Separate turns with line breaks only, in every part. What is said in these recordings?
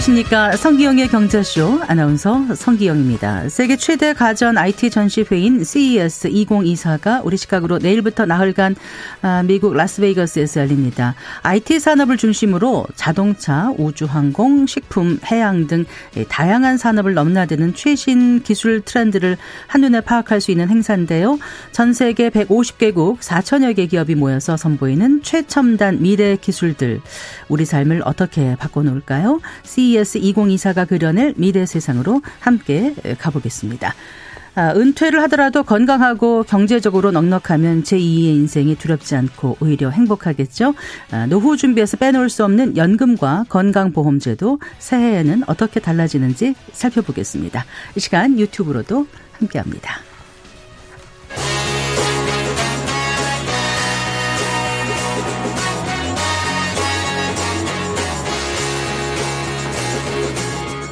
안녕하십니까. 성기영의 경제쇼 아나운서 성기영입니다. 세계 최대 가전 IT 전시회인 CES 2024가 우리 시각으로 내일부터 나흘간 아, 미국 라스베이거스에서 열립니다. IT 산업을 중심으로 자동차, 우주항공, 식품, 해양 등 다양한 산업을 넘나드는 최신 기술 트렌드를 한눈에 파악할 수 있는 행사인데요. 전 세계 150개국 4천여 개 기업이 모여서 선보이는 최첨단 미래 기술들. 우리 삶을 어떻게 바꿔놓을까요? CES 2024가 그려낼 미래 세상으로 함께 가보겠습니다. 아, 은퇴를 하더라도 건강하고 경제적으로 넉넉하면 제2의 인생이 두렵지 않고 오히려 행복하겠죠. 아, 노후 준비에서 빼놓을 수 없는 연금과 건강보험제도 새해에는 어떻게 달라지는지 살펴보겠습니다. 이 시간 유튜브로도 함께합니다.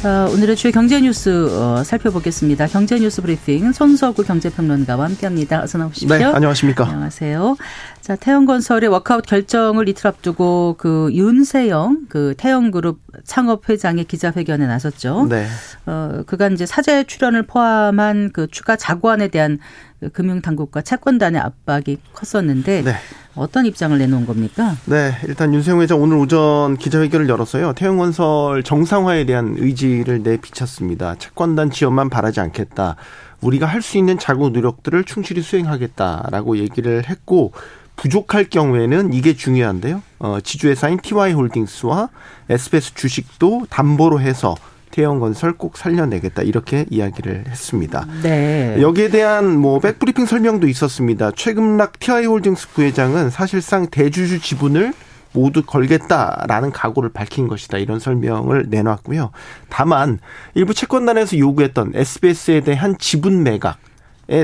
자, 오늘의 주요 경제 뉴스 어, 살펴보겠습니다. 경제 뉴스 브리핑 손석구 경제평론가와 함께합니다. 어서 나오십시오.
네, 안녕하십니까.
안녕하세요. 자, 태영건설의 워크아웃 결정을 이틀 앞두고 그 윤세영 그 태영그룹 창업 회장의 기자회견에 나섰죠. 네. 어, 그간 이제 사제 출연을 포함한 그 추가 자구안에 대한 그 금융당국과 채권단의 압박이 컸었는데 네. 어떤 입장을 내놓은 겁니까?
네, 일단 윤세용 회장 오늘 오전 기자회견을 열었어요. 태영건설 정상화에 대한 의지를 내비쳤습니다. 채권단 지원만 바라지 않겠다. 우리가 할 수 있는 자구 노력들을 충실히 수행하겠다라고 얘기를 했고 부족할 경우에는 이게 중요한데요. 어, 지주회사인 TY홀딩스와 SBS 주식도 담보로 해서 태영건설 꼭 살려내겠다 이렇게 이야기를 했습니다. 네. 여기에 대한 뭐 백브리핑 설명도 있었습니다. 최금락 TI홀딩스 부회장은 사실상 대주주 지분을 모두 걸겠다라는 각오를 밝힌 것이다 이런 설명을 내놨고요. 다만 일부 채권단에서 요구했던 SBS에 대한 지분 매각 에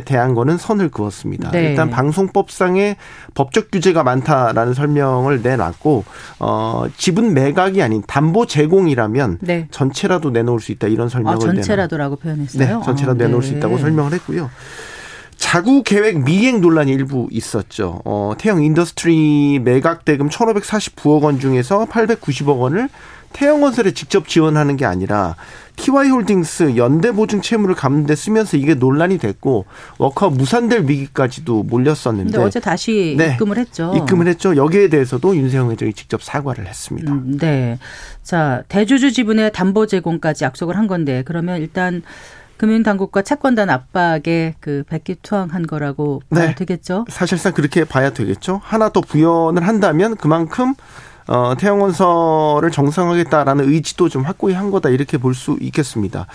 대한 거는 선을 그었습니다. 네. 일단 방송법상의 법적 규제가 많다라는 설명을 내놨고 어 지분 매각이 아닌 담보 제공이라면 네. 전체라도 내놓을 수 있다 이런 설명을 아,
전체라도라고 표현했어요.
네, 전체라도 아, 내놓을 수 네. 있다고 설명을 했고요. 자구 계획 미이행 논란이 일부 있었죠. 어, 태영 인더스트리 매각 대금 1,549억 원 중에서 890억 원을 태형건설에 직접 지원하는 게 아니라 TY홀딩스 연대보증 채무를 갚는 데 쓰면서 이게 논란이 됐고 워커 무산될 위기까지도 몰렸었는데
어제 다시 네, 입금을 했죠.
입금을 했죠. 여기에 대해서도 윤세영 회장이 직접 사과를 했습니다. 음,
네. 자, 대주주 지분의 담보 제공까지 약속을 한 건데 그러면 일단 금융당국과 채권단 압박에 그 백기투항한 거라고 봐야 네. 되겠죠?
사실상 그렇게 봐야 되겠죠. 하나 더 부연을 한다면 그만큼 어, 태영건설을 정상화하겠다라는 의지도 좀 확고히 한 거다 이렇게 볼 수 있겠습니다.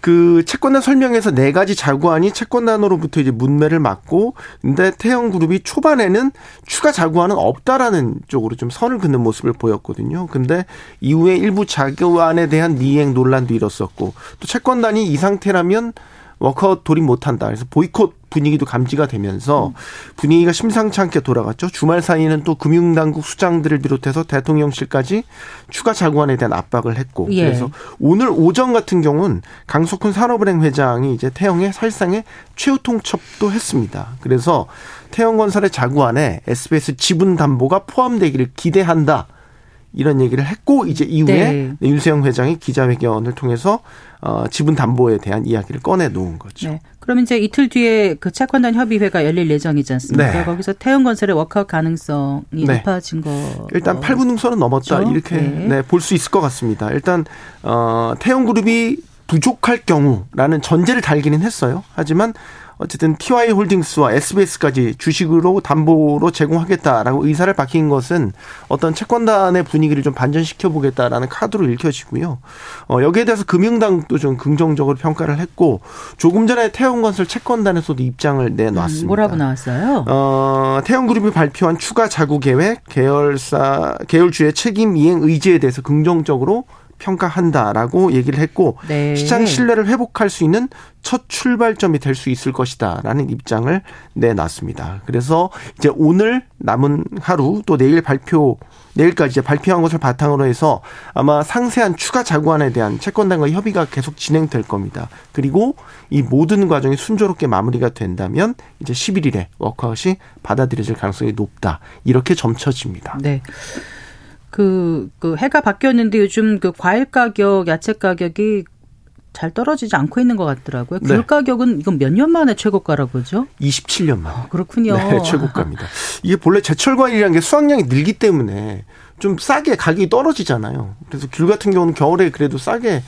그 채권단 설명에서 네 가지 자구안이 채권단으로부터 이제 뭇매를 맞고 근데 태영그룹이 초반에는 추가 자구안은 없다라는 쪽으로 좀 선을 긋는 모습을 보였거든요. 근데 이후에 일부 자구안에 대한 이행 논란도 일었었고 또 채권단이 이 상태라면 워크아웃 돌입 못한다. 그래서 보이콧 분위기도 감지가 되면서 분위기가 심상치 않게 돌아갔죠. 주말 사이에는 또 금융당국 수장들을 비롯해서 대통령실까지 추가 자구안에 대한 압박을 했고 예. 그래서 오늘 오전 같은 경우는 강석훈 산업은행 회장이 이제 태영의 살상에 최후 통첩도 했습니다. 그래서 태영건설의 자구안에 SBS 지분 담보가 포함되기를 기대한다. 이런 얘기를 했고 이제 이후에 네. 윤세영 회장이 기자회견을 통해서 어, 지분 담보에 대한 이야기를 꺼내 놓은 거죠. 네.
그럼 이제 이틀 뒤에 그 채권단 협의회가 열릴 예정이지 않습니까? 네. 거기서 태영건설의 워크아웃 가능성이 네. 높아진 거
일단 8분 능선은 넘었다 그렇죠? 이렇게 네. 네, 볼수 있을 것 같습니다. 일단 어, 태영그룹이 부족할 경우라는 전제를 달기는 했어요. 하지만 어쨌든 TY 홀딩스와 SBS까지 주식으로 담보로 제공하겠다라고 의사를 밝힌 것은 어떤 채권단의 분위기를 좀 반전시켜 보겠다라는 카드로 읽혀지고요. 어, 여기에 대해서 금융당도 좀 긍정적으로 평가를 했고 조금 전에 태영건설 채권단에서도 입장을 내놨습니다. 음,
뭐라고 나왔어요?
어, 태영그룹이 발표한 추가 자구 계획, 계열사 계열주의 책임 이행 의지에 대해서 긍정적으로 평가한다라고 얘기를 했고 네. 시장 신뢰를 회복할 수 있는 첫 출발점이 될 수 있을 것이다라는 입장을 내놨습니다. 그래서 이제 오늘 남은 하루 또 내일 발표 내일까지 이제 발표한 것을 바탕으로 해서 아마 상세한 추가 자구안에 대한 채권단과 협의가 계속 진행될 겁니다. 그리고 이 모든 과정이 순조롭게 마무리가 된다면 이제 11일에 워크아웃이 받아들여질 가능성이 높다. 이렇게 점쳐집니다.
네. 그, 그 해가 바뀌었는데 요즘 그 과일 가격, 야채 가격이 잘 떨어지지 않고 있는 것 같더라고요. 네. 귤 가격은 이건 몇 년 만에 최고가라고 그러죠?
27년 만.
아, 그렇군요.
네, 최고가입니다. 이게 본래 제철 과일이라는 게 수확량이 늘기 때문에 좀 싸게 가격이 떨어지잖아요. 그래서 귤 같은 경우는 겨울에 그래도 싸게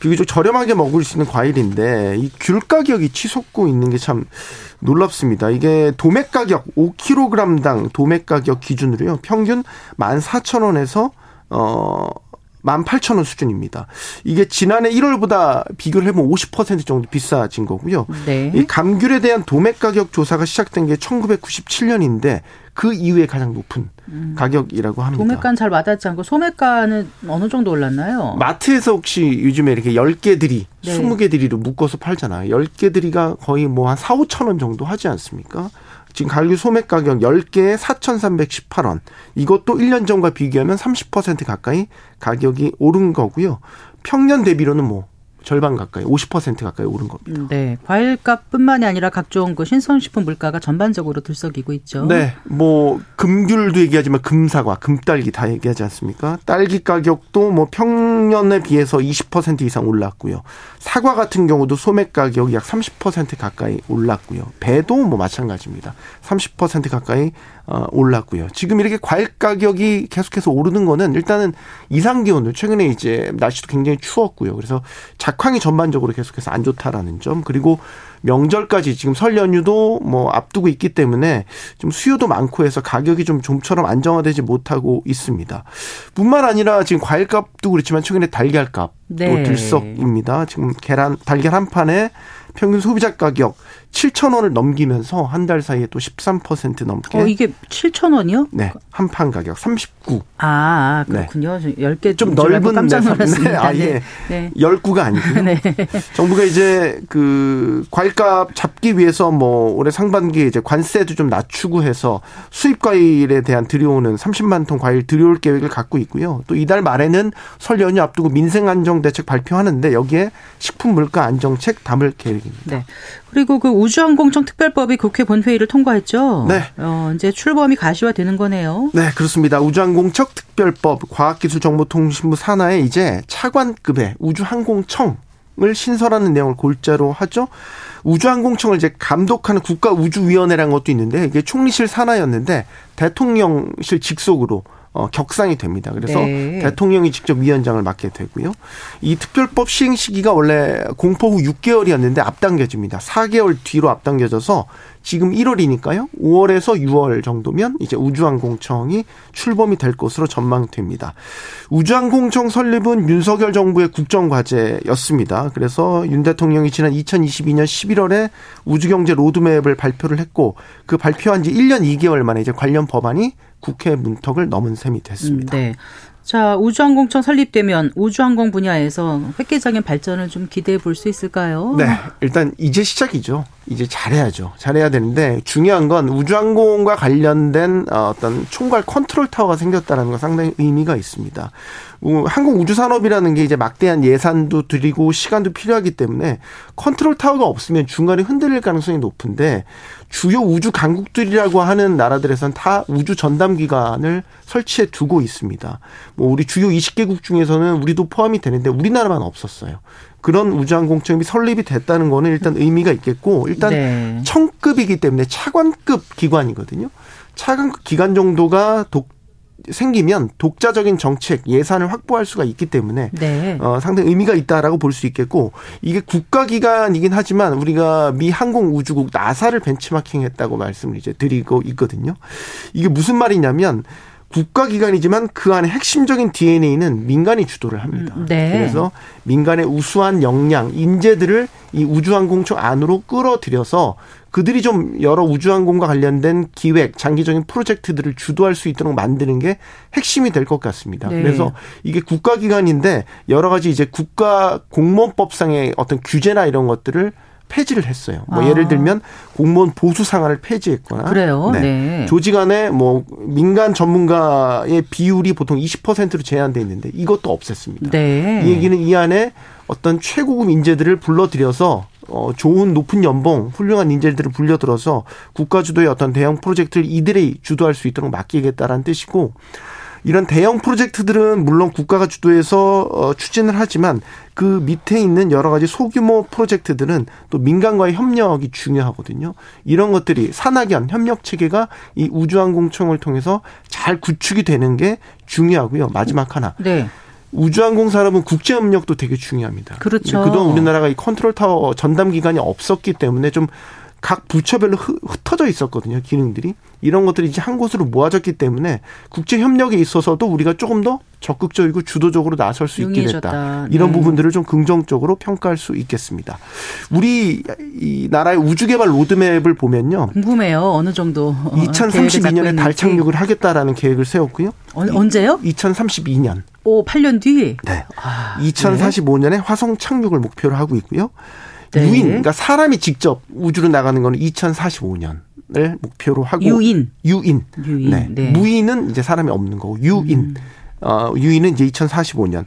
비교적 저렴하게 먹을 수 있는 과일인데 이 귤 가격이 치솟고 있는 게 참 놀랍습니다. 이게 도매 가격 5kg당 도매 가격 기준으로요. 평균 14,000원에서 어 18,000원 수준입니다. 이게 지난해 1월보다 비교를 해보면 50% 정도 비싸진 거고요. 네. 이 감귤에 대한 도매 가격 조사가 시작된 게 1997년인데 그 이후에 가장 높은 음. 가격이라고 합니다.
도매가는 잘 와닿지 않고 소매가는 어느 정도 올랐나요?
마트에서 혹시 요즘에 이렇게 10개들이 네. 20개들이로 묶어서 팔잖아요. 10개들이가 거의 뭐 한 4, 5천 원 정도 하지 않습니까? 지금 갈류 소매 가격 10개에 4,318원. 이것도 1년 전과 비교하면 30% 가까이 가격이 오른 거고요. 평년 대비로는 뭐 절반 가까이 50% 가까이 오른 겁니다.
네, 과일값뿐만이 아니라 각종 그 신선식품 물가가 전반적으로 들썩이고 있죠.
네, 뭐 금귤도 얘기하지만 금사과, 금딸기 다 얘기하지 않습니까? 딸기 가격도 뭐 평년에 비해서 20% 이상 올랐고요. 사과 같은 경우도 소매 가격이 약 30% 가까이 올랐고요. 배도 뭐 마찬가지입니다. 30% 가까이 어, 올랐고요. 지금 이렇게 과일 가격이 계속해서 오르는 거는 일단은 이상 기온을 최근에 이제 날씨도 굉장히 추웠고요. 그래서 작황이 전반적으로 계속해서 안 좋다라는 점 그리고 명절까지 지금 설 연휴도 뭐 앞두고 있기 때문에 좀 수요도 많고 해서 가격이 좀 좀처럼 안정화되지 못하고 있습니다. 뿐만 아니라 지금 과일값도 그렇지만 최근에 달걀값도 네. 들썩입니다. 지금 계란 달걀 한 판에 평균 소비자 가격 7천 원을 넘기면서 한 달 사이에 또 13% 넘게.
어, 이게 7천 원이요?
네. 한 판 가격 39.
아, 그렇군요. 네. 10개
좀 넓은 깜짝 놀랐습니다. 네, 아 예 네. 10구가 아니고요. 네. 정부가 이제 그 과일값 잡기 위해서 뭐 올해 상반기에 이제 관세도 좀 낮추고 해서 수입 과일에 대한 들여오는 30만 톤 과일 들여올 계획을 갖고 있고요. 또 이달 말에는 설 연휴 앞두고 민생 안정 대책 발표하는데 여기에 식품 물가 안정책 담을 계획입니다. 네.
그리고 그 우주항공청 특별법이 국회 본회의를 통과했죠.
네.
어, 이제 출범이 가시화되는 거네요.
네, 그렇습니다. 우주항공청 특별법 과학기술정보통신부 산하에 이제 차관급의 우주항공청 을 신설하는 내용을 골자로 하죠. 우주항공청을 이제 감독하는 국가우주위원회라는 것도 있는데 이게 총리실 산하였는데 대통령실 직속으로 어, 격상이 됩니다. 그래서 네. 대통령이 직접 위원장을 맡게 되고요. 이 특별법 시행 시기가 원래 공포 후 6개월이었는데 앞당겨집니다. 4개월 뒤로 앞당겨져서 지금 1월이니까요. 5월에서 6월 정도면 이제 우주항공청이 출범이 될 것으로 전망됩니다. 우주항공청 설립은 윤석열 정부의 국정과제였습니다. 그래서 윤 대통령이 지난 2022년 11월에 우주경제 로드맵을 발표를 했고 그 발표한 지 1년 2개월 만에 이제 관련 법안이 국회 문턱을 넘은 셈이 됐습니다.
음, 네. 자, 우주항공청 설립되면 우주항공 분야에서 획기적인 발전을 좀 기대해 볼 수 있을까요?
네. 일단 이제 시작이죠. 이제 잘해야죠. 잘해야 되는데 중요한 건 우주항공과 관련된 어, 어떤 총괄 컨트롤 타워가 생겼다는 건 상당히 의미가 있습니다. 한국 우주 산업이라는 게 이제 막대한 예산도 들이고 시간도 필요하기 때문에 컨트롤 타워가 없으면 중간에 흔들릴 가능성이 높은데 주요 우주 강국들이라고 하는 나라들에선 다 우주 전담 기관을 설치해 두고 있습니다. 뭐 우리 주요 20개국 중에서는 우리도 포함이 되는데 우리나라만 없었어요. 그런 우주항공청이 설립이 됐다는 거는 일단 의미가 있겠고 일단 네. 청급이기 때문에 차관급 기관이거든요. 차관급 기관 정도가 독 생기면 독자적인 정책 예산을 확보할 수가 있기 때문에 네. 어, 상당히 의미가 있다라고 볼 수 있겠고 이게 국가기관이긴 하지만 우리가 미 항공우주국 나사를 벤치마킹했다고 말씀을 이제 드리고 있거든요. 이게 무슨 말이냐면 국가기관이지만 그 안에 핵심적인 DNA는 민간이 주도를 합니다.
음, 네.
그래서 민간의 우수한 역량, 인재들을 이 우주항공청 안으로 끌어들여서 그들이 좀 여러 우주항공과 관련된 기획, 장기적인 프로젝트들을 주도할 수 있도록 만드는 게 핵심이 될 것 같습니다.
네.
그래서 이게 국가기관인데 여러 가지 이제 국가 공무원법상의 어떤 규제나 이런 것들을 폐지를 했어요. 뭐
아.
예를 들면 공무원 보수 상한을 폐지했거나
그래요? 네.
조직 안에 뭐 민간 전문가의 비율이 보통 20%로 제한돼 있는데 이것도 없앴습니다.
네.
이 얘기는 이 안에 어떤 최고급 인재들을 불러들여서 어 좋은 높은 연봉, 훌륭한 인재들을 불려들어서 국가 주도의 어떤 대형 프로젝트를 이들이 주도할 수 있도록 맡기겠다라는 뜻이고 이런 대형 프로젝트들은 물론 국가가 주도해서 어, 추진을 하지만 그 밑에 있는 여러 가지 소규모 프로젝트들은 또 민간과의 협력이 중요하거든요. 이런 것들이 산학연 협력 체계가 이 우주항공청을 통해서 잘 구축이 되는 게 중요하고요. 마지막 하나.
네.
우주항공 산업은 국제 협력도 되게 중요합니다.
그렇죠.
그동안 우리나라가 이 컨트롤 타워 전담 기관이 없었기 때문에 좀 각 부처별로 흩- 흩어져 있었거든요. 기능들이 이런 것들이 이제 한 곳으로 모아졌기 때문에 국제 협력에 있어서도 우리가 조금 더 적극적이고 주도적으로 나설 수 있게
용이해졌다.
됐다. 이런
네.
부분들을 좀 긍정적으로 평가할 수 있겠습니다. 우리 이 나라의 우주 개발 로드맵을 보면요.
궁금해요. 어느 정도 어, 계획을 잡고
2032년에 달. 착륙을 하겠다라는 계획을 세웠고요.
어, 언제요?
2032년.
오, 8년 뒤.
네.
아,
2045년에 화성 착륙을 목표로 하고 있고요.
네.
유인, 그러니까 사람이 직접 우주로 나가는 거는 2045년 을 목표로 하고
유인.
유인.
유인.
네.
네. 음.
무인은 이제 사람이 없는 거고 유인. 어, 유인은 이제 2045년.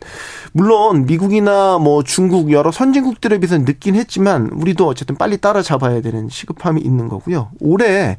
물론 미국이나 뭐 중국 여러 선진국들에 비해서 늦긴 했지만 우리도 어쨌든 빨리 따라잡아야 되는 시급함이 있는 거고요. 올해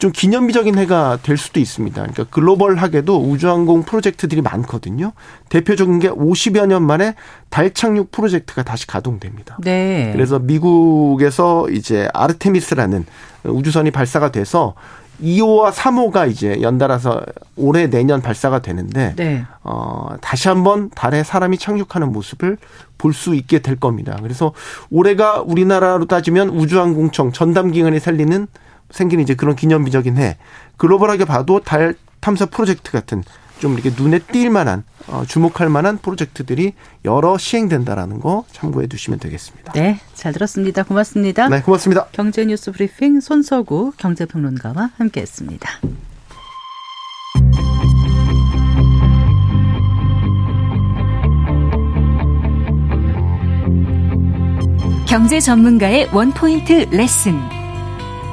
좀 기념비적인 해가 될 수도 있습니다. 그러니까 글로벌하게도 우주항공 프로젝트들이 많거든요. 대표적인 게 50여 년 만에 달 착륙 프로젝트가 다시 가동됩니다.
네.
그래서 미국에서 이제 아르테미스라는 우주선이 발사가 돼서 2호와 3호가 이제 연달아서 올해 내년 발사가 되는데
네.
어 다시 한번 달에 사람이 착륙하는 모습을 볼 수 있게 될 겁니다. 그래서 올해가 우리나라로 따지면 우주항공청 전담 기관이 살리는 생기는 이제 그런 기념비적인 해. 글로벌하게 봐도 달 탐사 프로젝트 같은 좀 이렇게 눈에 띌 만한 어, 주목할 만한 프로젝트들이 여러 시행된다라는 거 참고해 두시면 되겠습니다.
네. 잘 들었습니다. 고맙습니다.
네, 고맙습니다.
경제 뉴스 브리핑 손서구 경제평론가와 함께 했습니다.
경제 전문가의 원 포인트 레슨.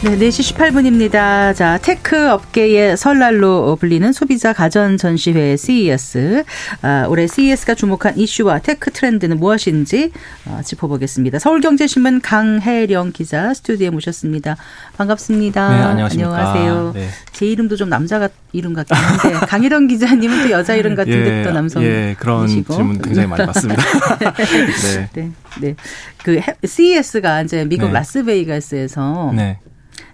네, 4시 18분입니다. 자, tech 업계의 설날로 불리는 소비자 가전 전시회 CES. 아, 올해 CES가 주목한 이슈와 tech 트렌드는 무엇인지 어, 짚어보겠습니다. 서울경제신문 강혜령 기자 스튜디오에 모셨습니다. 반갑습니다.
네, 안녕하십니까.
안녕하세요.
네.
제 이름도 좀 남자 같 이름 같긴 한데 강혜령 기자님은 또 여자 이름 같은데 또 남성.
예, 그런 질문 굉장히 많이 받습니다. 네.
네, 네. 그 해- CES가 이제 미국
네.
라스베이거스에서
네.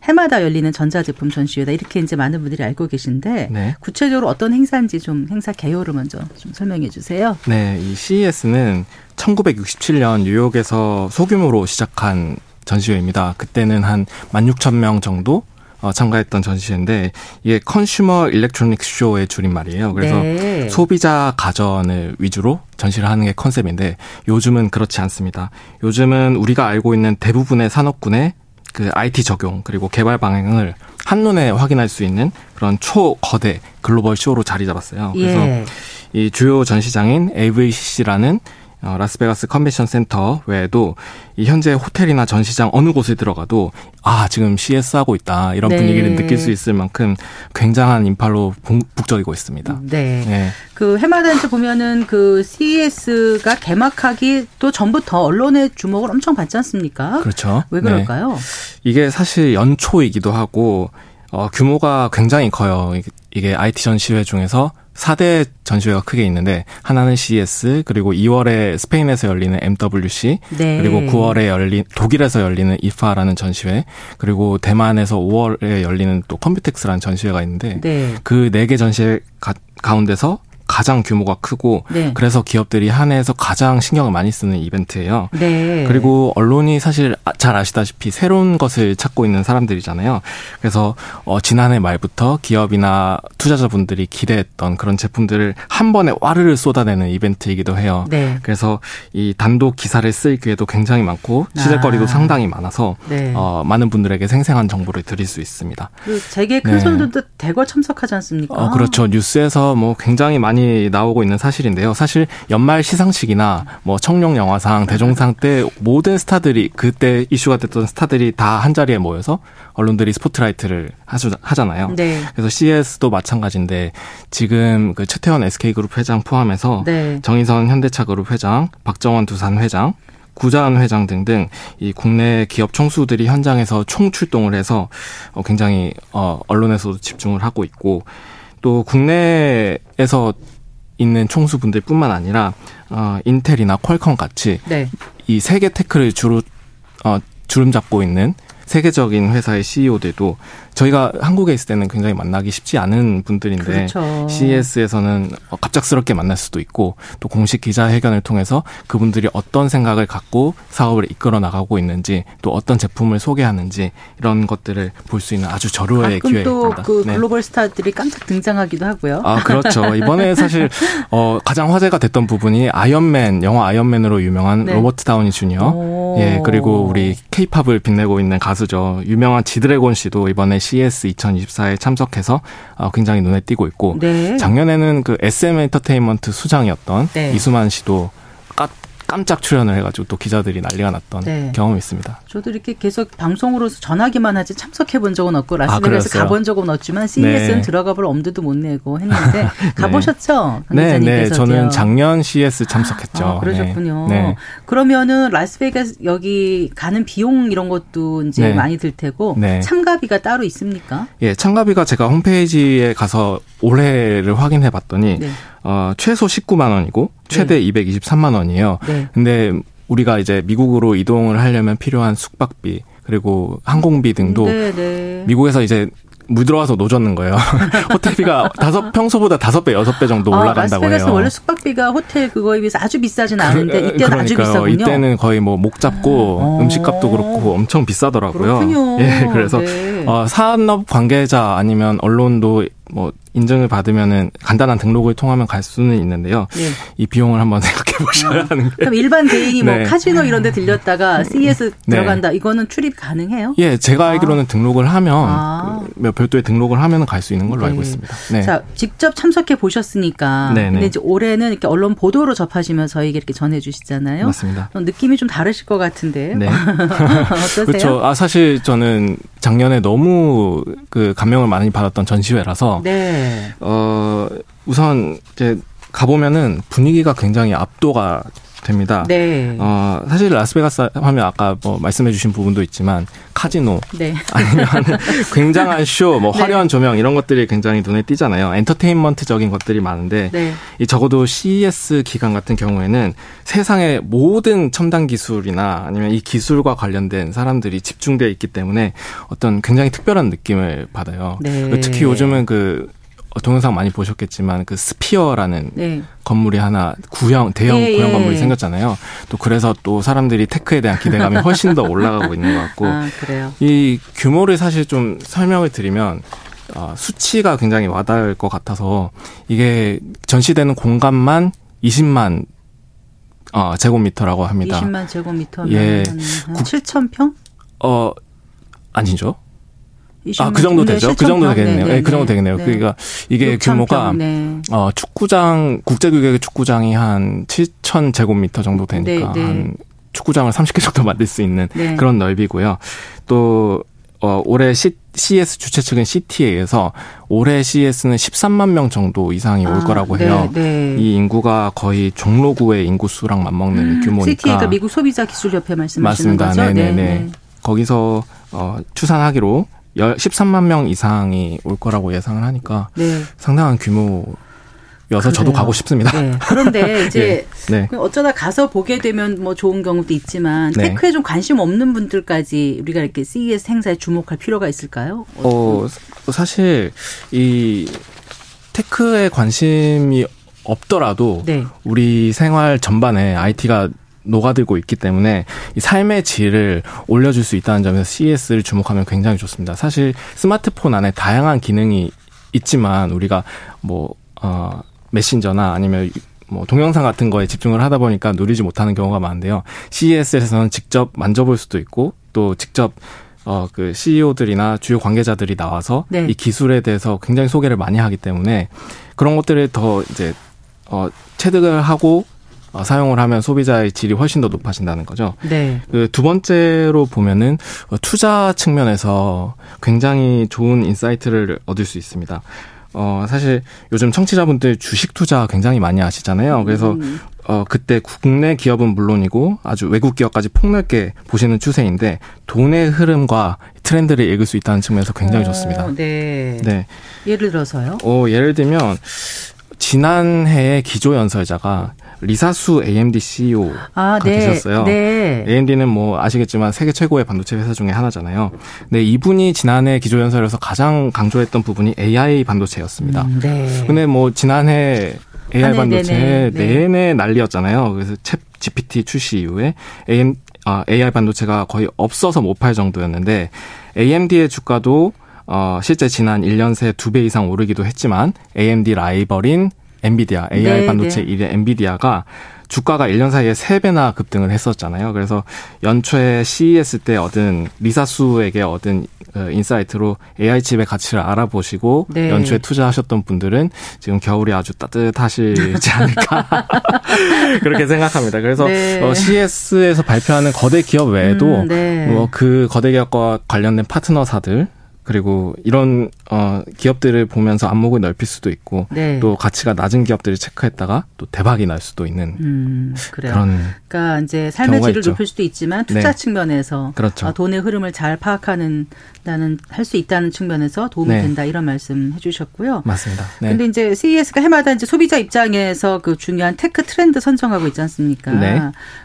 해마다 열리는 전자제품 전시회다 이렇게 이제 많은 분들이 알고 계신데
네.
구체적으로 어떤 행사인지 좀 행사 개요를 먼저 좀 설명해 주세요.
네, 이 CES는 1967년 뉴욕에서 소규모로 시작한 전시회입니다. 그때는 한 16,000명 정도 어, 참가했던 전시회인데 이게 Consumer Electronic Show의 줄임말이에요. 그래서
네.
소비자 가전을 위주로 전시를 하는 게 컨셉인데 요즘은 그렇지 않습니다. 요즘은 우리가 알고 있는 대부분의 산업군의 그 IT 적용 그리고 개발 방향을 한눈에 확인할 수 있는 그런 초거대 글로벌 쇼로 자리 잡았어요. 그래서
예.
이 주요 전시장인 LVCC라는 어, 라스베가스 컨벤션 센터 외에도 이 현지 호텔이나 전시장 어느 곳에 들어가도 아 지금 CES 하고 있다 이런
네.
분위기를 느낄 수 있을 만큼 굉장한 인파로 복- 북적이고 있습니다.
네.
네.
그 해마다 이제 보면은 그 CES가 개막하기 또 전부터 언론의 주목을 엄청 받지 않습니까?
그렇죠.
왜
네.
그럴까요?
이게 사실 연초이기도 하고 어, 규모가 굉장히 커요. 이게 IT 전시회 중에서 4대 전시회가 크게 있는데 하나는 CES 그리고 2월에 스페인에서 열리는 MWC
네.
그리고 9월에 열린 독일에서 열리는 IFA라는 전시회 그리고 대만에서 5월에 열리는 또 컴퓨텍스라는 전시회가 있는데
네.
그네 개 전시회 가, 가운데서 가장 규모가 크고
네.
그래서 기업들이 한 해에서 가장 신경을 많이 쓰는 이벤트예요.
네.
그리고 언론이 사실 아- 잘 아시다시피 새로운 것을 찾고 있는 사람들이잖아요. 그래서 어 지난해 말부터 기업이나 투자자분들이 기대했던 그런 제품들을 한 번에 와르르 쏟아내는 이벤트이기도 해요.
네.
그래서 이 단독 기사를 쓸 기회도 굉장히 많고 시대거리도
아.
상당히 많아서
네.
어 많은 분들에게 생생한 정보를 드릴 수 있습니다.
그 세계 큰
네.
손들도 대거 참석하지 않습니까?
어, 그렇죠. 뉴스에서 뭐 굉장히 많이 나오고 있는 사실인데요. 사실 연말 시상식이나 뭐 청룡 영화상, 대종상 때 모든 스타들이 그때 이슈가 됐던 스타들이 다 한 자리에 모여서 언론들이 스포트라이트를 하잖아요.
네.
그래서 CES도 마찬가지인데 지금 그 최태원 SK그룹 회장 포함해서
네.
정의선 현대차그룹 회장, 박정원 두산 회장, 구자은 회장 등등 이 국내 기업 총수들이 현장에서 총출동을 해서 어, 굉장히 어, 언론에서도 집중을 하고 있고 또 국내에서 있는 총수분들뿐만 아니라 어, 인텔이나 퀄컴 같이
네.
이 세계 테크를 주로 어, 주름 잡고 있는 세계적인 회사의 CEO들도 저희가 한국에 있을 때는 굉장히 만나기 쉽지 않은 분들인데
그렇죠.
CES에서는 어, 갑작스럽게 만날 수도 있고 또 공식 기자회견을 통해서 그분들이 어떤 생각을 갖고 사업을 이끌어 나가고 있는지 또 어떤 제품을 소개하는지 이런 것들을 볼 수 있는 아주 절호의
가끔
기회입니다.
또그
네.
글로벌 스타들이 깜짝 등장하기도 하고요.
아, 그렇죠. 이번에 사실, 어, 가장 화제가 됐던 부분이 아이언맨, 영화 아이언맨으로 유명한
네.
로버트 다우니 주니어.
오.
예, 그리고 우리 케이팝을 빛내고 있는 가수죠. 유명한 지드래곤 씨도 이번에 CES 2024에 참석해서 어, 굉장히 눈에 띄고 있고.
네.
작년에는 그 SM 엔터테인먼트 수장이었던
네.
이수만 씨도 까, 깜짝 출연을 해가지고 또 기자들이 난리가 났던
네.
경험이 있습니다.
저도 이렇게 계속 방송으로서 전하기만 하지 참석해 본 적은 없고
아,
라스베가스
그랬어요?
가본 적은 없지만 CES는
네.
들어가 볼 엄두도 못 내고 했는데 가보셨죠? 강
네, 네. 저는 작년 CS 참석했죠.
아, 그러셨군요.
네. 네.
그러면은 라스베가스 여기 가는 비용 이런 것도 이제
네.
많이 들 테고
네.
참가비가 따로 있습니까?
예, 참가비가 제가 홈페이지에 가서 올해를 확인해 봤더니
네.
어, 최소 19만 원이고 최대 223만 원이에요.
네.
근데 우리가 이제 미국으로 이동을 하려면 필요한 숙박비 그리고 항공비 등도
네, 네.
미국에서 이제 물들어와서 노졌는 거예요. 호텔비가 다섯 평소보다 다섯 배 여섯 배 정도
아,
올라간다고
라스베가스
해요.
원래 숙박비가 호텔 그거에 비해서 아주 비싸진 않은데
그-
이때는 아주. 비싸군요.
이때는 거의 뭐 목 잡고
어.
음식값도 그렇고 엄청 비싸더라고요.
그렇군요.
예, 그래서
네.
어, 산업 관계자 아니면 언론도 뭐 인증을 받으면은 간단한 등록을 통하면 갈 수는 있는데요.
네.
이 비용을 한번 생각해 보셔야 하는 게.
그럼 일반 개인이 뭐
네.
카지노 이런 데 들렸다가 CES
네.
들어간다. 이거는 출입 가능해요?
예, 제가 알기로는 등록을 하면
아.
그, 뭐 별도의 등록을 하면 갈 수 있는 걸로
네.
알고 있습니다. 네.
자, 직접 참석해 보셨으니까.
네, 네.
근데 이제 올해는 이렇게 언론 보도로 접하시면 저에게 이렇게 전해 주시잖아요.
맞습니다.
느낌이 좀 다르실 것 같은데.
네.
어떠세요?
그렇죠. 아 사실 저는 작년에 너무 그 감명을 많이 받았던 전시회라서
네.
어 우선 이제 가보면은 분위기가 굉장히 압도가 됩니다.
네.
어 사실 라스베가스 하면 아까 뭐 말씀해주신 부분도 있지만 카지노
네.
아니면 굉장한 쇼, 뭐
네.
화려한 조명 이런 것들이 굉장히 눈에 띄잖아요. 엔터테인먼트적인 것들이 많은데
네.
이 적어도 CES 기간 같은 경우에는 세상의 모든 첨단 기술이나 아니면 이 기술과 관련된 사람들이 집중되어 있기 때문에 어떤 굉장히 특별한 느낌을 받아요.
네.
특히 요즘은 그 어, 동영상 많이 보셨겠지만 그 스피어라는
네.
건물이 하나 구형 대형
예,
구형
예.
건물이 생겼잖아요. 또 그래서 또 사람들이 테크에 대한 기대감이 훨씬 더 올라가고 있는 것 같고
아, 그래요.
이 규모를 사실 좀 설명을 드리면 어, 수치가 굉장히 와닿을 것 같아서 이게 전시되는 공간만 20만 어, 제곱미터라고 합니다.
20만 제곱미터면
예.
한, 한
국-
7천 평?
어 아니죠?
20만
아그 정도
네,
되죠? 그
7천
정도
평.
되겠네요.
네,
네, 그 정도 되겠네요.
네.
그러니까 이게
6천
규모가
평, 네.
어 축구장 국제 규격의 축구장이 한 7천 제곱미터 정도 되니까
네, 네.
한 축구장을 30개 정도 만들 수 있는
네.
그런 넓이고요. 또 어, 올해 C, CS 주최 측은 CTA에서 올해 CS는 13만 명 정도 이상이 올
아,
거라고
네,
해요.
네.
이 인구가 거의 종로구의 인구 수랑 맞먹는 규모니까.
CTA가 미국 소비자 기술협회 말씀하시는
맞습니다.
거죠?
네네네. 거기서 어, 추산하기로 열- 13만 명 이상이 올 거라고 예상을 하니까
네.
상당한 규모 여서 저도 가고 싶습니다.
네. 그런데 이제
네.
네. 어쩌다 가서 보게 되면 뭐 좋은 경우도 있지만 네. 테크에 좀 관심 없는 분들까지 우리가 이렇게 CES 행사에 주목할 필요가 있을까요?
어, 사실 이 테크에 관심이 없더라도 네. 우리 생활 전반에 IT가 녹아들고 있기 때문에 이 삶의 질을 올려줄 수 있다는 점에서 CES를 주목하면 굉장히 좋습니다. 사실 스마트폰 안에 다양한 기능이 있지만 우리가 뭐, 어, 메신저나 아니면 뭐 동영상 같은 거에 집중을 하다 보니까 누리지 못하는 경우가 많은데요. CES에서는 직접 만져볼 수도 있고 또 직접 어, 그 CEO들이나 주요 관계자들이 나와서 네. 이 기술에 대해서 굉장히 소개를 많이 하기 때문에 그런 것들을 더 이제 어, 체득을 하고 어, 사용을 하면 소비자의 질이 훨씬 더 높아진다는 거죠. 네. 그 두 번째로 보면은 어, 투자 측면에서 굉장히 좋은 insight를 얻을 수 있습니다. 어, 사실 요즘 청취자분들 주식 투자 굉장히 많이 하시잖아요. 그래서 음. 어, 그때 국내 기업은 물론이고 아주 외국 기업까지 폭넓게 보시는 추세인데 돈의 흐름과 트렌드를 읽을 수 있다는 측면에서 굉장히 어, 좋습니다.
네. 네. 예를 들어서요?
어, 예를 들면 지난해에 기조 연설자가 리사수 AMD CEO가 아, 네. 계셨어요. 네. AMD는 뭐 아시겠지만 세계 최고의 반도체 회사 중에 하나잖아요. 네, 이분이 지난해 기조 연설에서 가장 강조했던 부분이 AI 반도체였습니다. 음, 네. 근데 뭐 지난해 AI 아, 네, 반도체 네네. 네. 내내 난리였잖아요. 그래서 챗 GPT 출시 이후에 AM 아, AI 반도체가 거의 없어서 못 팔 정도였는데 AMD의 주가도 어, 실제 지난 1년 새 두 배 이상 오르기도 했지만 AMD 라이벌인 엔비디아, AI 네, 반도체 네. 1위 엔비디아가 주가가 1년 사이에 3배나 급등을 했었잖아요. 그래서 연초에 CES 때 얻은 리사수에게 얻은 어, insight로 AI 칩의 가치를 알아보시고 네. 연초에 투자하셨던 분들은 지금 겨울이 아주 따뜻하시지 않을까 그렇게 생각합니다. 그래서 네. 어, CES에서 발표하는 거대 기업 외에도 음, 네. 뭐그 거대 기업과 관련된 파트너사들 그리고 이런 어 기업들을 보면서 안목을 넓힐 수도 있고 네. 또 가치가 낮은 기업들을 체크했다가 또 대박이 날 수도 있는 음, 그런
그러니까 이제 삶의 질을 있죠. 높일 수도 있지만 투자 네. 측면에서 그렇죠. 어, 돈의 흐름을 잘 파악하는 나는 할 수 있다는 측면에서 도움이 네. 된다 이런 말씀 해주셨고요.
맞습니다.
네. 근데 이제 CES가 해마다 이제 소비자 입장에서 그 중요한 tech 트렌드 선정하고 있지 않습니까? 네.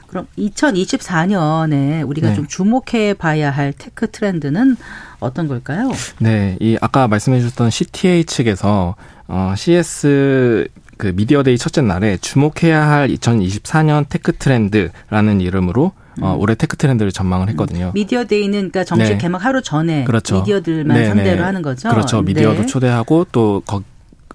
그럼 2024년에 우리가 네. 좀 주목해 봐야 할 tech 트렌드는 어떤 걸까요?
네, 이 아까 말씀해 주셨던 CTA 측에서 어 CES 그 미디어데이 첫째 날에 주목해야 할 2024년 tech 트렌드라는 이름으로 어, 음. 올해 tech 트렌드를 전망을 했거든요.
미디어 데이는 그러니까 정식 네. 개막 하루 전에 그렇죠. 미디어들만 네, 상대로 네. 하는 거죠.
그렇죠. 미디어도 네. 초대하고 또 거,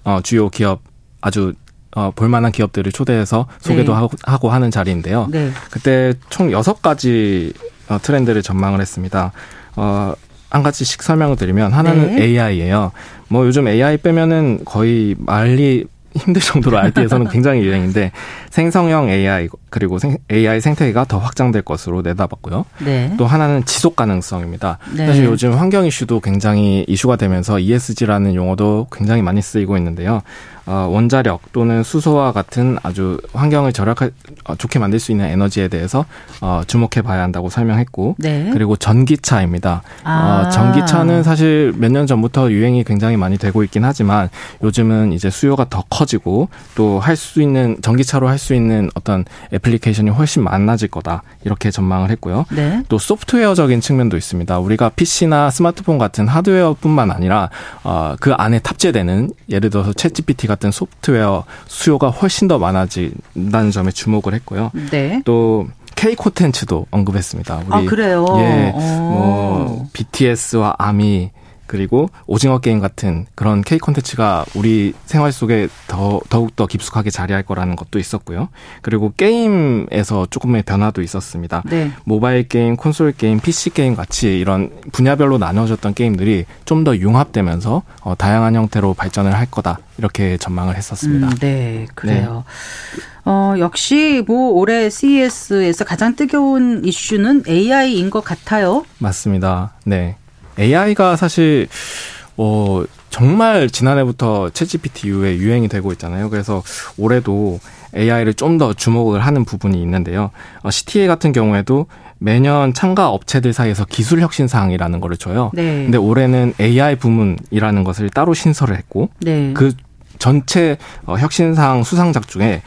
어, 주요 기업 아주 어, 볼만한 기업들을 초대해서 소개도 네. 하고, 하고 하는 자리인데요. 네. 그때 총 여섯 가지 어, 트렌드를 전망을 했습니다. 어, 한 가지씩 설명을 드리면 하나는 네. AI예요. 뭐 요즘 AI 빼면은 거의 말리 힘들 정도로 IT에서는 굉장히 유행인데 생성형 AI 그리고 생, AI 생태계가 더 확장될 것으로 내다봤고요. 네. 또 하나는 지속 가능성입니다. 네. 사실 요즘 환경 이슈도 굉장히 이슈가 되면서 ESG라는 용어도 굉장히 많이 쓰이고 있는데요. 어, 원자력 또는 수소와 같은 아주 환경을 절약할 어, 좋게 만들 수 있는 에너지에 대해서 어, 주목해 봐야 한다고 설명했고 네. 그리고 전기차입니다. 아. 어, 전기차는 사실 몇 년 전부터 유행이 굉장히 많이 되고 있긴 하지만 요즘은 이제 수요가 더 커지고 또 할 수 있는 전기차로 할 수 있는 어떤 애플리케이션이 훨씬 많아질 거다 이렇게 전망을 했고요. 네. 또 소프트웨어적인 측면도 있습니다. 우리가 PC나 스마트폰 같은 하드웨어뿐만 아니라 어, 그 안에 탑재되는 예를 들어서 ChatGPT가 같은 소프트웨어 수요가 훨씬 더 많아진다는 점에 주목을 했고요. 네. 또 K 콘텐츠도 언급했습니다.
우리 아 그래요?
예, 오. 뭐 BTS와 아미 그리고 오징어 게임 같은 그런 K 콘텐츠가 우리 생활 속에 더 더욱 더 깊숙하게 자리할 거라는 것도 있었고요. 그리고 게임에서 조금의 변화도 있었습니다. 네. 모바일 게임, 콘솔 게임, PC 게임 같이 이런 분야별로 나눠졌던 게임들이 좀 더 융합되면서 어, 다양한 형태로 발전을 할 거다 이렇게 전망을 했었습니다. 음,
네, 그래요. 네. 어, 역시 뭐 올해 CES에서 가장 뜨거운 이슈는 AI인 것 같아요.
맞습니다. 네. AI가 사실 어 정말 지난해부터 챗GPT 이후에 유행이 되고 있잖아요. 그래서 올해도 AI를 좀 더 주목을 하는 부분이 있는데요. 어, CTA 같은 경우에도 매년 참가 업체들 사이에서 기술 혁신 사항이라는 거를 줘요. 네. 근데 올해는 AI 부문이라는 것을 따로 신설을 했고 네. 그 전체 어, 혁신상 수상작 중에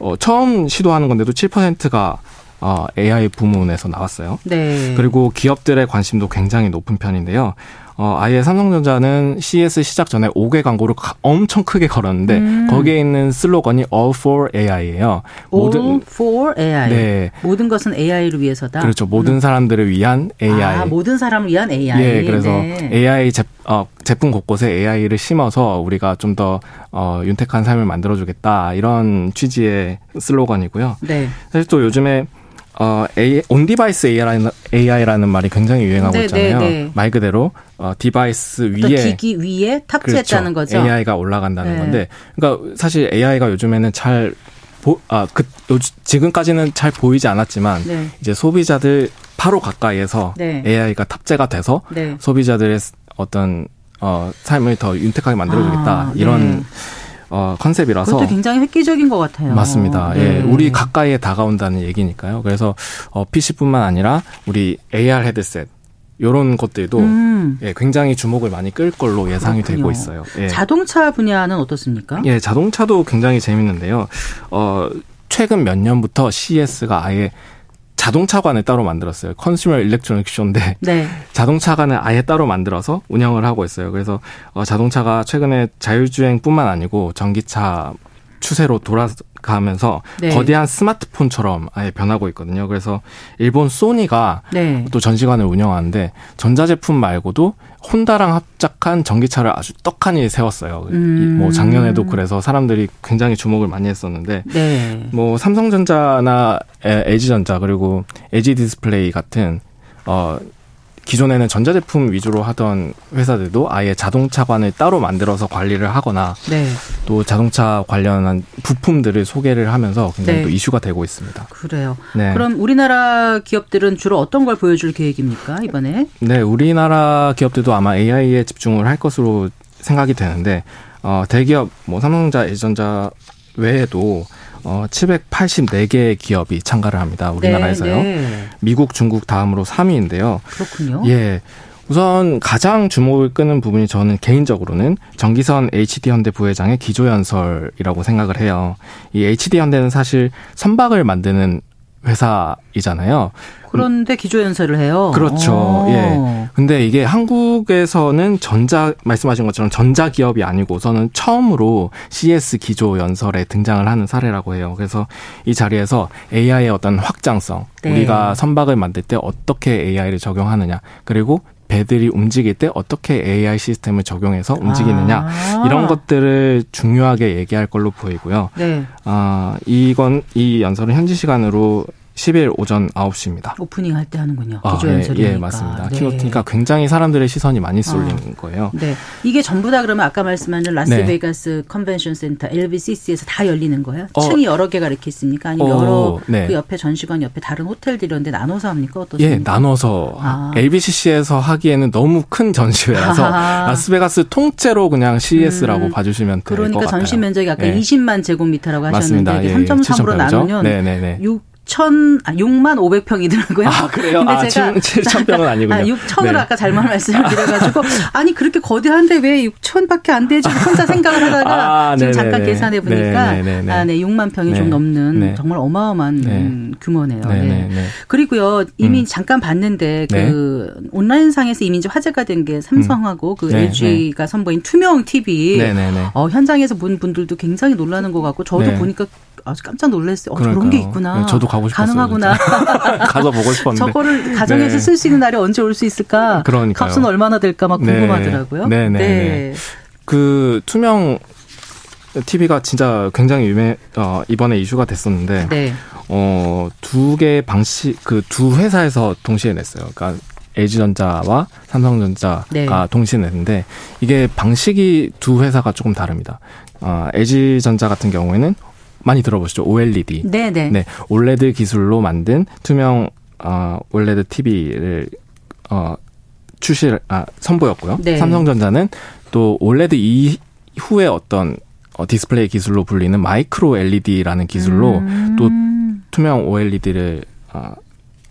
어, 처음 시도하는 건데도 7%가 어, AI 부문에서 나왔어요.
네.
그리고 기업들의 관심도 굉장히 높은 편인데요. 어, 아예 삼성전자는 CES 시작 전에 5개 광고를 가, 엄청 크게 걸었는데
음.
거기에 있는 슬로건이 All for AI예요.
All for AI.
네.
모든 것은 AI를 위해서다.
그렇죠. 모든 사람들을 위한 AI.
아, 모든 사람을 위한 AI.
예, 그래서
네.
AI 제, 어, 제품 곳곳에 AI를 심어서 우리가 좀 더 어, 윤택한 삶을 만들어 주겠다 이런 취지의 슬로건이고요.
네.
사실 또 요즘에 어, A, on-device AI라는, AI라는 말이 굉장히 유행하고
네,
있잖아요.
네, 네.
말 그대로 어,
device
위에
기기 위에 탑재했다는
그렇죠.
거죠.
AI가 올라간다는
네.
건데, 그러니까 사실 AI가 요즘에는 잘 보, 아, 그, 요, 지금까지는 잘 보이지 않았지만,
네.
이제 소비자들 바로 가까이에서
네.
AI가 탑재가 돼서
네.
소비자들의 어떤 어, 삶을 더 윤택하게 만들어주겠다
아,
이런
네.
어, 컨셉이라서
그것도 굉장히 획기적인 것 같아요.
맞습니다.
네.
예, 우리 가까이에 다가온다는 얘기니까요. 그래서 어, PC뿐만 아니라 우리 AR 헤드셋 이런 것들도
음.
예, 굉장히 주목을 많이 끌 걸로 예상이
그렇군요.
되고 있어요. 예.
자동차 분야는 어떻습니까?
예, 자동차도 굉장히 재밌는데요. 어, 최근 몇 년부터 CES가 아예 자동차관을 따로 만들었어요. Consumer Electronic Show인데
네.
자동차관을 아예 따로 만들어서 운영을 하고 있어요. 그래서 어, 자동차가 최근에 자율주행뿐만 아니고 전기차 추세로 돌아 가면서
네.
거대한 스마트폰처럼 아예 변하고 있거든요. 그래서 일본 소니가
네.
또 전시관을 운영하는데 전자제품 말고도 혼다랑 합작한 전기차를 아주 떡하니 세웠어요. 이-
음.
뭐 작년에도 그래서 사람들이 굉장히 주목을 많이 했었는데
네.
뭐 삼성전자나 에- LG전자 그리고 LG 디스플레이 같은 어 기존에는 전자제품 위주로 하던 회사들도 아예 자동차관을 따로 만들어서 관리를 하거나
네.
또 자동차 관련한 부품들을 소개를 하면서 굉장히
네.
또 이슈가 되고 있습니다.
그래요.
네.
그럼 우리나라 기업들은 주로 어떤 걸 보여줄 계획입니까 이번에?
네, 우리나라 기업들도 아마 AI에 집중을 할 것으로 생각이 되는데 어 대기업 뭐 삼성전자, LG전자 외에도 어 784개의 기업이 참가를 합니다. 우리나라에서요.
네, 네.
미국, 중국 다음으로 3위인데요.
그렇군요.
예. 우선 가장 주목을 끄는 부분이 저는 개인적으로는 정기선 HD 현대 부회장의 기조연설이라고 생각을 해요. 이 HD 현대는 사실 선박을 만드는 회사이잖아요.
그런데 기조연설을 해요.
그렇죠.
오.
예. 근데 이게 한국에서는 전자 말씀하신 것처럼 전자 기업이 아니고서는 처음으로 CS 기조 연설에 등장을 하는 사례라고 해요. 그래서 이 자리에서 AI의 어떤 확장성,
네.
우리가 선박을 만들 때 어떻게 AI를 적용하느냐, 그리고 배들이 움직일 때 어떻게 AI 시스템을 적용해서 움직이느냐
아.
이런 것들을 중요하게 얘기할 걸로 보이고요.
네.
아 이건 이 연설은 현지 시간으로 10일 오전 9시입니다.
오프닝 할 때 하는군요.
아,
기조 연설이니까.
예, 예, 맞습니다.
네.
keynote니까 굉장히 사람들의 시선이 많이 쏠리는 거예요.
네. 이게 전부 다 그러면 아까 말씀하신
네.
라스베가스 컨벤션 센터 LVCC에서 다 열리는 거예요?
어.
층이 여러 개가 이렇게 있습니까? 아니면
어,
여러
네.
그 옆에 전시관 옆에 다른 호텔들 이런 데 나눠서 합니까? 어떻습니까?
예, 나눠서
아.
LVCC에서 하기에는 너무 큰 전시회라서
아하.
라스베가스 통째로 그냥 CES라고
음.
봐주시면 될것
그러니까
같아요.
전시 면적이 아까
예.
20만 제곱미터라고 하셨는데
예,
3.3으로
7,000
나누면
네 네 네.
6 천 아 6만 500평이더라고요.
아, 그래요? 아, 7,000평은 아니군요.
아, 6천으로
네.
아까 잘못 말씀을 드려가지고 아니 그렇게 거대한데 왜 6천밖에 안 되지 혼자 생각을 하다가
아,
지금
네네네.
잠깐 계산해 보니까
네네네네.
아, 네 6만 평이
네.
좀 넘는
네.
정말 어마어마한
네.
음, 규모네요. 네. 그리고요 이미
음.
잠깐 봤는데
네.
그 온라인 상에서 이미 이제 화제가 된 게 삼성하고 그
네,
LG가 선보인 투명 TV. 어, 현장에서 본 분들도 굉장히 놀라는 것 같고 저도
네.
보니까 아주 깜짝 놀랐어요. 어, 저런. 게 있구나.
네, 저도 가고 싶었어요.
가능하구나.
가서 보고 싶었는데.
저거를 가정에서
네.
쓸수 있는 날이 언제 올 수 있을까?
그러니까요.
값은 얼마나 될까 막
네.
궁금하더라고요.
네, 네, 네. 그 투명 TV가 진짜 굉장히 유명, 어, 이번에 이슈가 됐었는데,
네.
어, 두 개의 방식, 그 두 회사에서 동시에 냈어요. 그러니까 LG전자와 삼성전자가
네.
동시에 냈는데, 이게 방식이 두 회사가 조금 다릅니다. 어, LG전자 같은 경우에는 많이 들어보시죠. OLED.
네, 네.
네, OLED 기술로 만든 투명 어, OLED TV를 어, 출시를 아, 선보였고요.
네.
삼성전자는 또 OLED 이후에 어떤 어, 디스플레이 기술로 불리는 마이크로 LED라는 기술로
음.
또 투명 OLED를 어,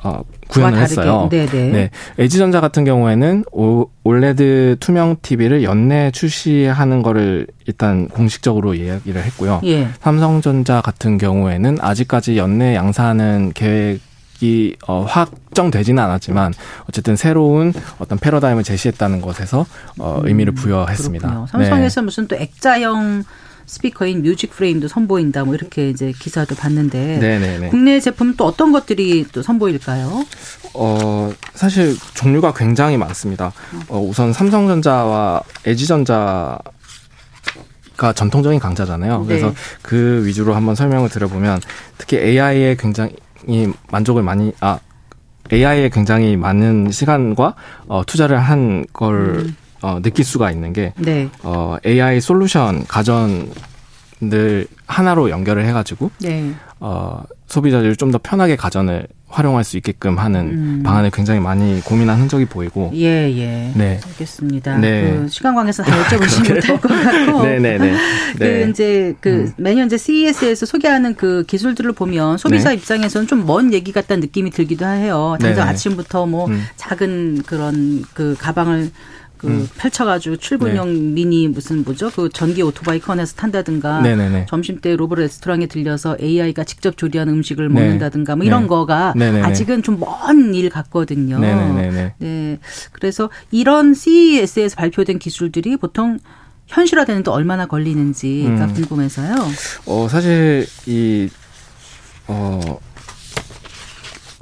어, 구현을 했어요.
네네.
네. LG전자 같은 경우에는 오, OLED 투명 TV를 연내 출시하는 거를 일단 공식적으로 이야기를 했고요.
예.
삼성전자 같은 경우에는 아직까지 연내 양산하는 계획 이 어, 확정되지는 않았지만 어쨌든 새로운 어떤 패러다임을 제시했다는 것에서 어, 의미를 부여했습니다.
음. 삼성에서 무슨 또 액자형 스피커인 Music Frame도 선보인다 뭐 이렇게 이제 기사도 봤는데
네, 네, 네.
국내 제품 또 어떤 것들이 또 선보일까요?
어, 사실 종류가 굉장히 많습니다. 어, 우선 삼성전자와 LG전자 가 전통적인 강자잖아요.
네.
그래서 그 위주로 한번 설명을 드려보면 특히 AI에 굉장히 만족을 많이, 아, AI에 굉장히 많은 시간과 어, 투자를 한걸
음.
어, 느낄 수가 있는 게
네.
어, AI 솔루션 가전들 하나로 연결을 해가지고
네.
어, 소비자들이 좀 더 편하게 가전을 활용할 수 있게끔 하는
음.
방안을 굉장히 많이 고민한 흔적이 보이고.
예, 예.
네.
알겠습니다.
네.
그 시간 관계에서 다
그러게요.
못할 것 같고.
네네네.
그
네.
이제 그
음.
매년 이제 CES에서 소개하는 그 기술들을 보면 소비자
네.
입장에서는 좀 먼 얘기 같다는 느낌이 들기도 해요. 당장. 아침부터 뭐
음.
작은 그런 그 가방을 그
음.
펼쳐가지고 출근용 미니 무슨 뭐죠 그 전기 오토바이 꺼내서 탄다든가
네네네.
점심 때 로봇 레스토랑에 들려서 AI가 직접 조리한 음식을
네.
먹는다든가 뭐 이런
네.
거가
네네네.
아직은 좀 먼 일 같거든요.
네네네네.
네. 그래서 이런 CES에서 발표된 기술들이 보통 현실화되는 또 얼마나 걸리는지가
음.
궁금해서요.
어, 사실, 이, 어,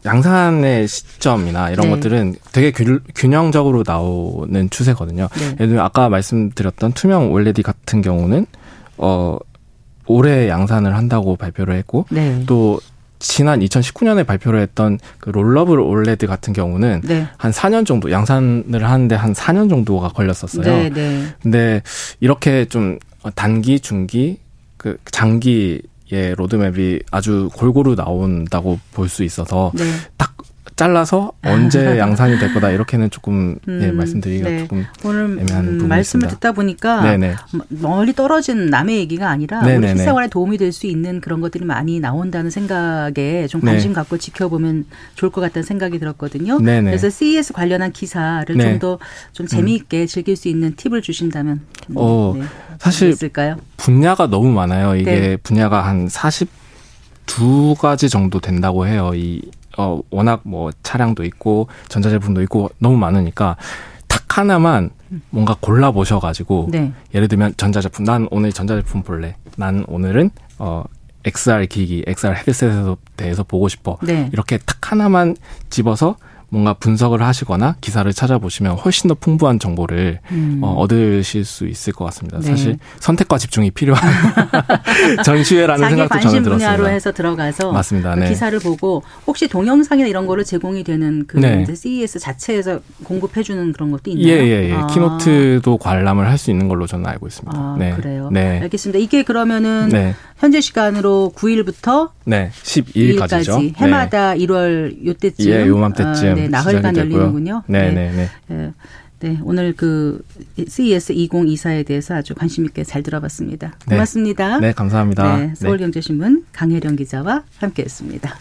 양산의 시점이나 이런
네.
것들은 되게 균, 균형적으로 나오는 추세거든요.
네.
예를 들면 아까 말씀드렸던 투명 OLED 같은 경우는, 어, 올해 양산을 한다고 발표를 했고,
네.
또 지난 2019년에 발표를 했던 그 rollable OLED 같은 경우는
네.
한 4년 정도 양산을 하는데 한 4년 정도가 걸렸었어요.
네, 네.
근데 이렇게 좀 단기, 중기, 그 장기 의 로드맵이 아주 골고루 나온다고 볼 수 있어서
네.
딱 잘라서 언제 양산이 될 거다 이렇게는 조금 예,
음,
말씀드리기가
네.
조금
오늘
애매한
음, 말씀을. 듣다 보니까
네네.
멀리 떨어진 남의 얘기가 아니라 우리
네네네.
실생활에 도움이 될 수 있는 그런 것들이 많이 나온다는 생각에 좀
네.
관심 갖고 지켜보면 좋을 것 같다는 생각이 들었거든요.
네네.
그래서 CES 관련한 기사를
네.
좀더좀 재미있게 즐길 수 있는 팁을 주신다면 음,
어, 사실
있을까요?
분야가 너무 많아요. 이게
네.
분야가 한 42가지 정도 된다고 해요. 이, 어, 워낙 뭐 차량도 있고 전자제품도 있고 너무 많으니까 탁 하나만 뭔가 골라 보셔가지고
네.
예를 들면 전자제품, 난 오늘 전자제품 볼래. 난 오늘은, 어, XR 기기, XR 헤드셋에 대해서 보고 싶어.
네.
이렇게 탁 하나만 집어서 뭔가 분석을 하시거나 기사를 찾아보시면 훨씬 더 풍부한 정보를
음.
어, 얻으실 수 있을 것 같습니다.
네.
사실 선택과 집중이 필요한 전시회라는
자기
생각도 저는
분야로
들었습니다.
해서 들어가서
맞습니다.
그
네.
기사를 보고 혹시 동영상이나 이런 거로 제공이 되는 그
네.
CES 자체에서 공급해 주는 그런 것도 있나요?
예, 예, 예.
아.
키노트도 관람을 할 수 있는 걸로 저는 알고 있습니다.
아,
네.
그래요.
네.
알겠습니다. 이게 그러면은
네.
현재 시간으로 9일부터
네. 12일까지죠.
2일까지 해마다 1월 요때쯤
예, 요맘때쯤
아, 네, 나흘간
시작이 되고요.
열리는군요.
네, 네, 네.
네. 네, 오늘 그 CES 2024에 대해서 아주 관심 있게 잘 들어봤습니다.
네.
고맙습니다.
네, 감사합니다.
네, 서울경제신문 강혜령 기자와 함께했습니다.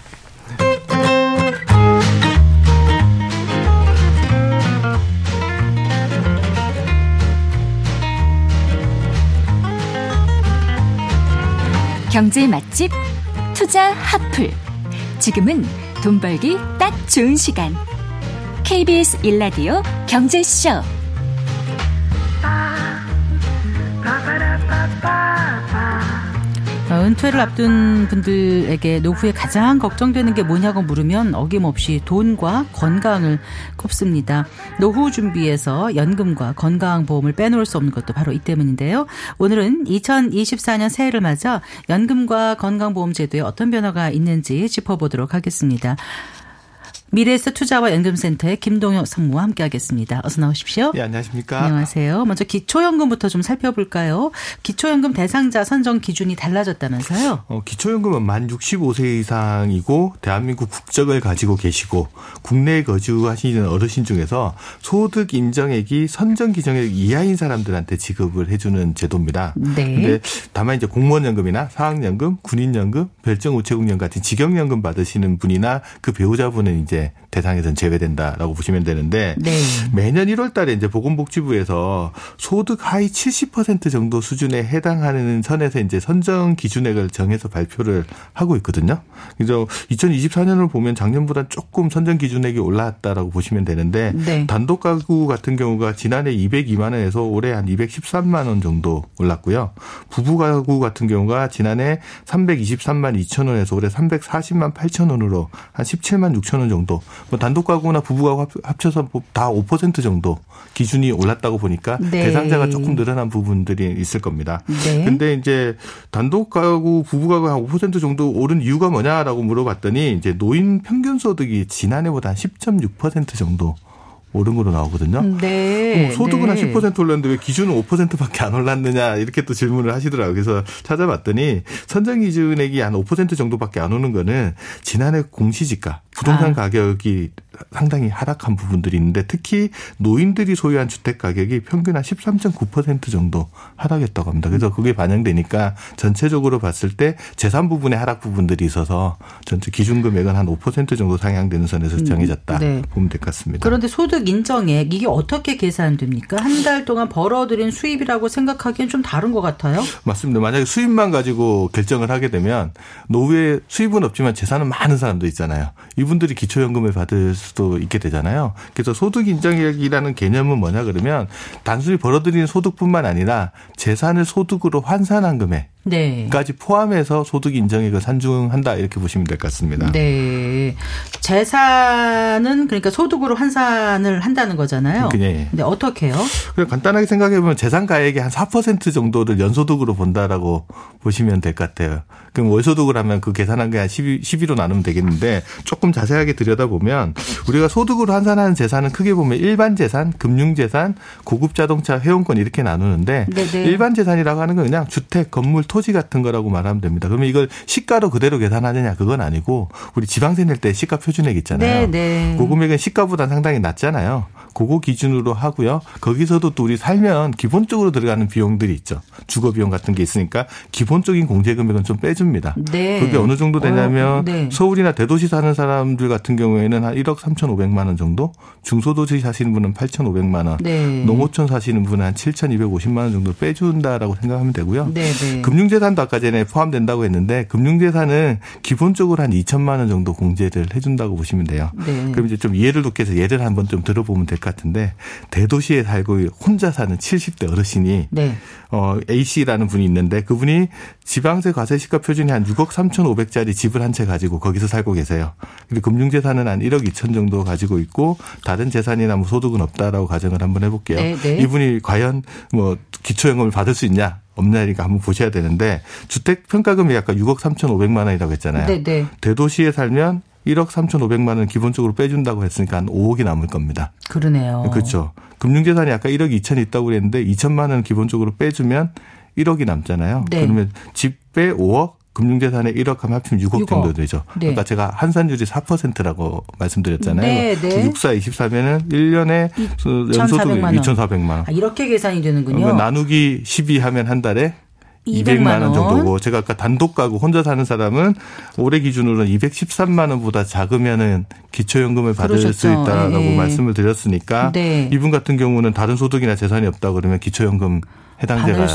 경제 맛집 투자 핫플. 지금은 돈 벌기 딱 좋은 시간. KBS 일라디오 경제쇼.
어, 은퇴를 앞둔 분들에게 노후에 가장 걱정되는 게 뭐냐고 물으면 어김없이 돈과 건강을 꼽습니다. 노후 준비에서 연금과 건강보험을 빼놓을 수 없는 것도 바로 이 때문인데요. 오늘은 2024년 새해를 맞아 연금과 건강보험 제도에 어떤 변화가 있는지 짚어보도록 하겠습니다. 미래에서 투자와 연금센터의 김동혁 상무와 함께하겠습니다. 어서 나오십시오.
예, 안녕하십니까?
안녕하세요. 먼저 기초연금부터 좀 살펴볼까요? 기초연금 대상자 선정 기준이 달라졌다면서요?
어, 기초연금은 만 65세 이상이고 대한민국 국적을 가지고 계시고 국내에 거주하시는 어르신 중에서 소득 인정액이 선정 기정액 이하인 사람들한테 지급을 해주는 제도입니다.
네.
근데 다만 이제 공무원연금이나 사학연금, 군인연금, 별정우체국연금 같은 직영연금 받으시는 분이나 그 배우자분은 이제 이제 대상에선 제외된다라고 보시면 되는데
네.
매년 1월 달에 이제 보건복지부에서 소득 하위 70% 정도 수준에 해당하는 선에서 이제 선정 기준액을 정해서 발표를 하고 있거든요. 그래서 2024년을 보면 작년보다 조금 선정 기준액이 올라왔다라고 보시면 되는데
네.
단독 가구 같은 경우가 지난해 202만 원에서 올해 한 213만 원 정도 올랐고요. 부부 가구 같은 경우가 지난해 323만 2천 원에서 올해 340만 8천 원으로 한 17만 6천 원 정도. 뭐 단독 가구나 부부 가구 합- 합쳐서 뭐다5% 정도 기준이 올랐다고 보니까
네.
대상자가 조금 늘어난 부분들이 있을 겁니다.
네.
근데 이제 단독 가구 부부 가구 한 5% 정도 오른 이유가 뭐냐라고 물어봤더니 이제 노인 평균 소득이 지난해보다 한10.6% 정도 오른 거로 나오거든요.
네.
어, 소득은
네.
한10% 올랐는데 왜 기준은 5%밖에 안 올랐느냐 이렇게 또 질문을 하시더라고요. 그래서 찾아봤더니 선정 기준액이 한 5% 정도밖에 안 오는 거는 지난해 공시지가 부동산
아.
가격이 상당히 하락한 부분들이 있는데 특히 노인들이 소유한 주택 가격이 평균 한 13.9% 정도 하락했다고 합니다. 그래서 그게 반영되니까 전체적으로 봤을 때 재산 부분의 하락 부분들이 있어서 전체 기준 금액은 한 5% 정도 상향되는 선에서 정해졌다
네.
보면 될 것 같습니다.
그런데 소득 인정액 이게 어떻게 계산됩니까? 한 달 동안 벌어들인 수입이라고 생각하기엔 좀 다른 것 같아요.
맞습니다. 만약에 수입만 가지고 결정을 하게 되면 노후에 수입은 없지만 재산은 많은 사람도 있잖아요. 이분들이 기초연금을 받을 수도 있게 되잖아요. 그래서 소득 인정액이라는 개념은 뭐냐 그러면 단순히 벌어들이는 소득뿐만 아니라 재산을 소득으로 환산한 금액
네.
까지 포함해서 소득 인정액을 산중한다 이렇게 보시면 될 것 같습니다.
네. 재산은 그러니까 소득으로 환산을 한다는 거잖아요.
네.
근데 어떻게요?
간단하게 생각해 보면 재산 가액의 한 4% 정도를 연소득으로 본다라고 보시면 될 것 같아요. 그럼 월소득을 하면 그 계산한 게 한 12, 12로 나누면 되겠는데 조금 자세하게 들여다보면 우리가 소득으로 환산하는 재산은 크게 보면 일반 재산, 금융 재산, 고급 자동차, 회원권 이렇게 나누는데
네네.
일반 재산이라고 하는 건 그냥 주택, 건물, 토지 같은 거라고 말하면 됩니다. 그러면 이걸 시가로 그대로 계산하느냐 그건 아니고 우리 지방세 낼 때 시가 표준액 있잖아요.
네 네.
그 금액은 시가보다 상당히 낮잖아요. 그거 기준으로 하고요. 거기서도 또 우리 살면 기본적으로 들어가는 비용들이 있죠. 주거 비용 같은 게 있으니까 기본적인 공제 금액은 좀 빼줍니다.
네.
그게 어느 정도 되냐면
어, 네.
서울이나 대도시 사는 사람들 같은 경우에는 한 1억 3,500만 원 정도, 중소도시 사시는 분은 8,500만 원,
네.
농어촌 사시는 분은 한 7,250만 원 정도 빼준다라고 생각하면 되고요.
네, 네.
금융재산도 아까 전에 포함된다고 했는데 금융재산은 기본적으로 한 2천만 원 정도 공제를 해준다고 보시면 돼요.
네.
그럼 이제 좀 이해를 돕기 위해서 예를 한번 좀 들어보면 될것 같은데 대도시에 살고 혼자 사는 70대 어르신이
네.
어, A씨라는 분이 있는데 그분이 지방세 과세 시가 표준이 한 6억 3,500짜리 집을 한 채 가지고 거기서 살고 계세요. 근데 금융재산은 한 1억 2천 정도 가지고 있고 다른 재산이나 뭐 소득은 없다라고 가정을 한번 해볼게요.
네, 네.
이분이 과연 뭐 기초연금을 받을 수 있냐? 없냐니까 한번 보셔야 되는데 주택 평가금이 아까 6억 3,500만 원이라고 했잖아요.
네, 네.
대도시에 살면 1억 3,500만 원 기본적으로 빼준다고 했으니까 한 5억이 남을 겁니다.
그러네요.
그렇죠. 금융재산이 아까 1억 2천이 있다고 그랬는데 2천만 원 기본적으로 빼주면 1억이 남잖아요.
네.
그러면 집배 5억, 금융재산에 1억 하면 합치면 6억,
6억.
정도 되죠.
네.
그러니까 제가 환산율이 4%라고 말씀드렸잖아요.
네, 네.
6, 4, 24면은 1년에 연소득
2,400만 원.
2,400만 원.
아, 이렇게 계산이 되는군요.
나누기 12 하면 한 달에
200만
200만 원
원.
정도고 제가 아까 단독 가구 혼자 사는 사람은 올해 기준으로는 213만 원보다 작으면은 기초연금을 받을 수
그러셨죠.
있다라고
예, 예.
말씀을 드렸으니까
네.
이분 같은 경우는 다른 소득이나 재산이 없다 그러면 기초연금 해당자가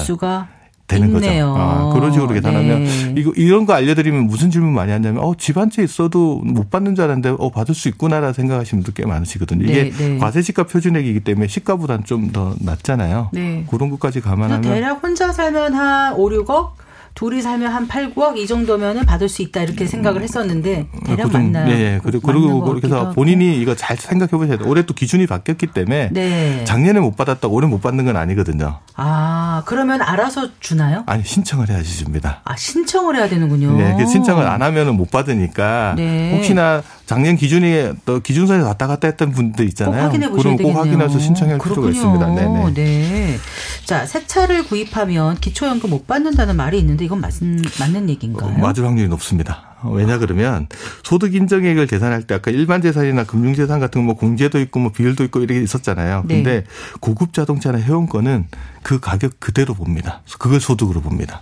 되는
있네요.
거죠. 아, 그런 식으로 계산하면
네.
이거 이런 거 알려드리면 무슨 질문 많이 하냐면 어집한채 있어도 못 받는 줄 알았는데 어 받을 수 있구나라 생각하시는 분들 꽤 많으시거든요. 이게
네, 네.
과세시가 표준액이기 때문에 시가보다는 좀더 낮잖아요.
네.
그런 것까지 감안하면
대략 혼자 살면 한 5, 6억, 둘이 살면 한 8, 9억 이 정도면은 받을 수 있다 이렇게 생각을 했었는데 대략
그 좀-
맞나요?
예, 예. 그리고, 그리고
것 같기도
그래서. 본인이 이거 잘 생각해 보셔야 돼요. 올해 또 기준이 바뀌었기 때문에
네.
작년에 못 받았다고 올해 못 받는 건 아니거든요.
아 그러면 알아서 주나요?
아니 신청을 해야지 줍니다.
아 신청을 해야 되는군요.
네, 그 신청을 안 하면은 못 받으니까
네.
혹시나 작년 기준이 또 기준선에 왔다 갔다 했던 분들
꼭
있잖아요.
확인해 보셔야
그럼
되겠네요.
꼭 확인해서 신청할. 필요가 있습니다. 네네.
네. 자, 새 차를 구입하면 기초연금 못 받는다는 말이 있는데 이건 맞, 맞는 얘기인가요?
어, 맞을 확률이 높습니다. 어, 왜냐 그러면 소득 인정액을 계산할 때 아까 일반 재산이나 금융 재산 같은 거 뭐 공제도 있고 뭐 비율도 있고 이렇게 있었잖아요.
네.
근데 고급 자동차나 회원권은 그 가격 그대로 봅니다. 그걸 소득으로 봅니다.